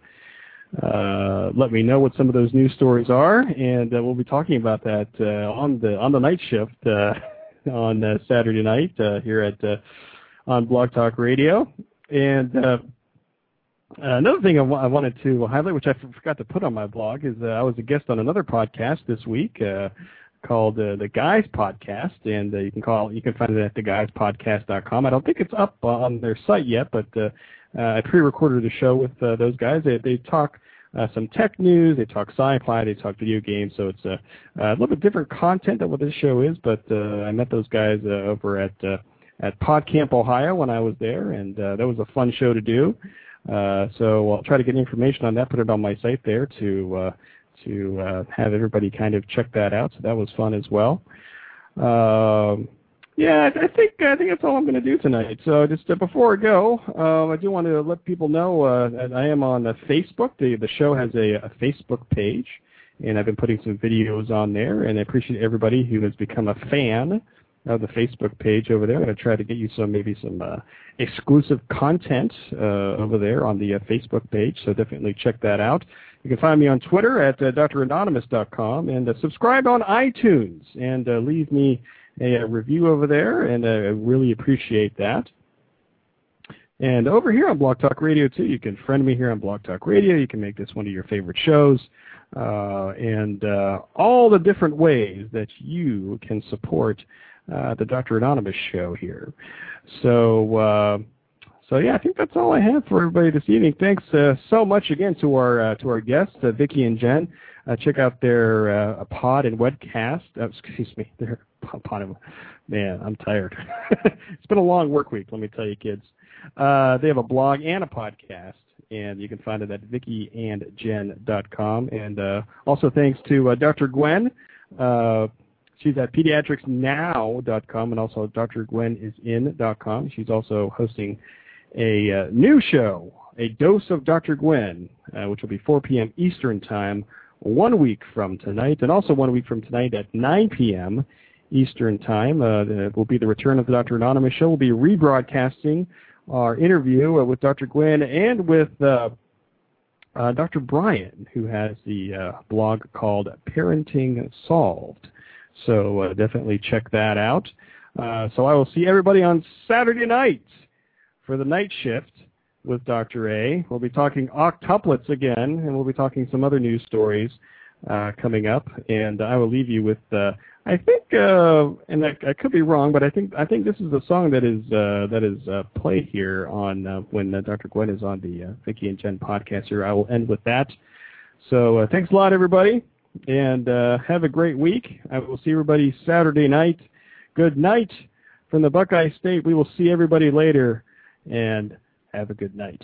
uh, let me know what some of those news stories are, and we'll be talking about that on the on the night shift on Saturday night here at on Blog Talk Radio. And Another thing I, w- I wanted to highlight, which I forgot to put on my blog, is uh, I was a guest on another podcast this week. Uh, called uh, the Guys Podcast, and uh, you can call you can find it at theguyspodcast.com. I don't think it's up on their site yet, but uh, uh, I pre-recorded a show with uh, those guys. They, they talk uh, some tech news, they talk sci-fi, they talk video games, so it's a, a little bit different content than what this show is. But uh, I met those guys uh, over at uh, at PodCamp Ohio when I was there, and uh, that was a fun show to do. Uh, so I'll try to get information on that, put it on my site there to uh, to uh, have everybody kind of check that out. So that was fun as well. Um, yeah, I think I think that's all I'm going to do tonight. So just uh, before I go, uh, I do want to let people know uh, that I am on uh, Facebook. The the show has a, a Facebook page, and I've been putting some videos on there. And I appreciate everybody who has become a fan of the Facebook page over there. I'm going to try to get you some maybe some uh, exclusive content uh, over there on the uh, Facebook page. So definitely check that out. You can find me on Twitter at uh, dranonymous.com and uh, subscribe on iTunes and uh, leave me a, a, review over there, and uh, I really appreciate that. And over here on Blog Talk Radio too, you can friend me here on Blog Talk Radio. You can make this one of your favorite shows, uh, and uh, all the different ways that you can support the Dr. Anonymous show here. So so yeah, I think that's all I have for everybody this evening. Thanks uh, so much again to our uh, to our guests, uh, Vicky and Jen. Uh, check out their uh, pod and webcast. Uh, excuse me, their pod. And, man, I'm tired. it's been a long work week. Let me tell you, kids. they have a blog and a podcast, and you can find it at vickyandjen.com. And also thanks to Dr. Gwenn. She's at pediatricsnow.com and also drgwennisin.com. She's also hosting a uh, new show, A Dose of Dr. Gwenn, uh, which will be 4 p.m. Eastern Time one week from tonight, and also one week from tonight at 9 p.m. Eastern Time. Uh, will be the return of the Dr. Anonymous show. We'll be rebroadcasting our interview uh, with Dr. Gwenn and with uh, uh, Dr. Brian, who has the blog called Parenting Solved. So uh, definitely check that out. Uh, so I will see everybody on Saturday night for the night shift with Dr. A. We'll be talking octuplets again, and we'll be talking some other news stories uh, coming up. And I will leave you with, uh, I think, uh, and I, I, could be wrong, but I think I think this is the song that is uh, that is played here on when Dr. Gwenn is on the Vicky and Jen podcast. Here, I will end with that. So thanks a lot, everybody, and uh, have a great week. I will see everybody Saturday night. Good night from the Buckeye State. We will see everybody later and have a good night.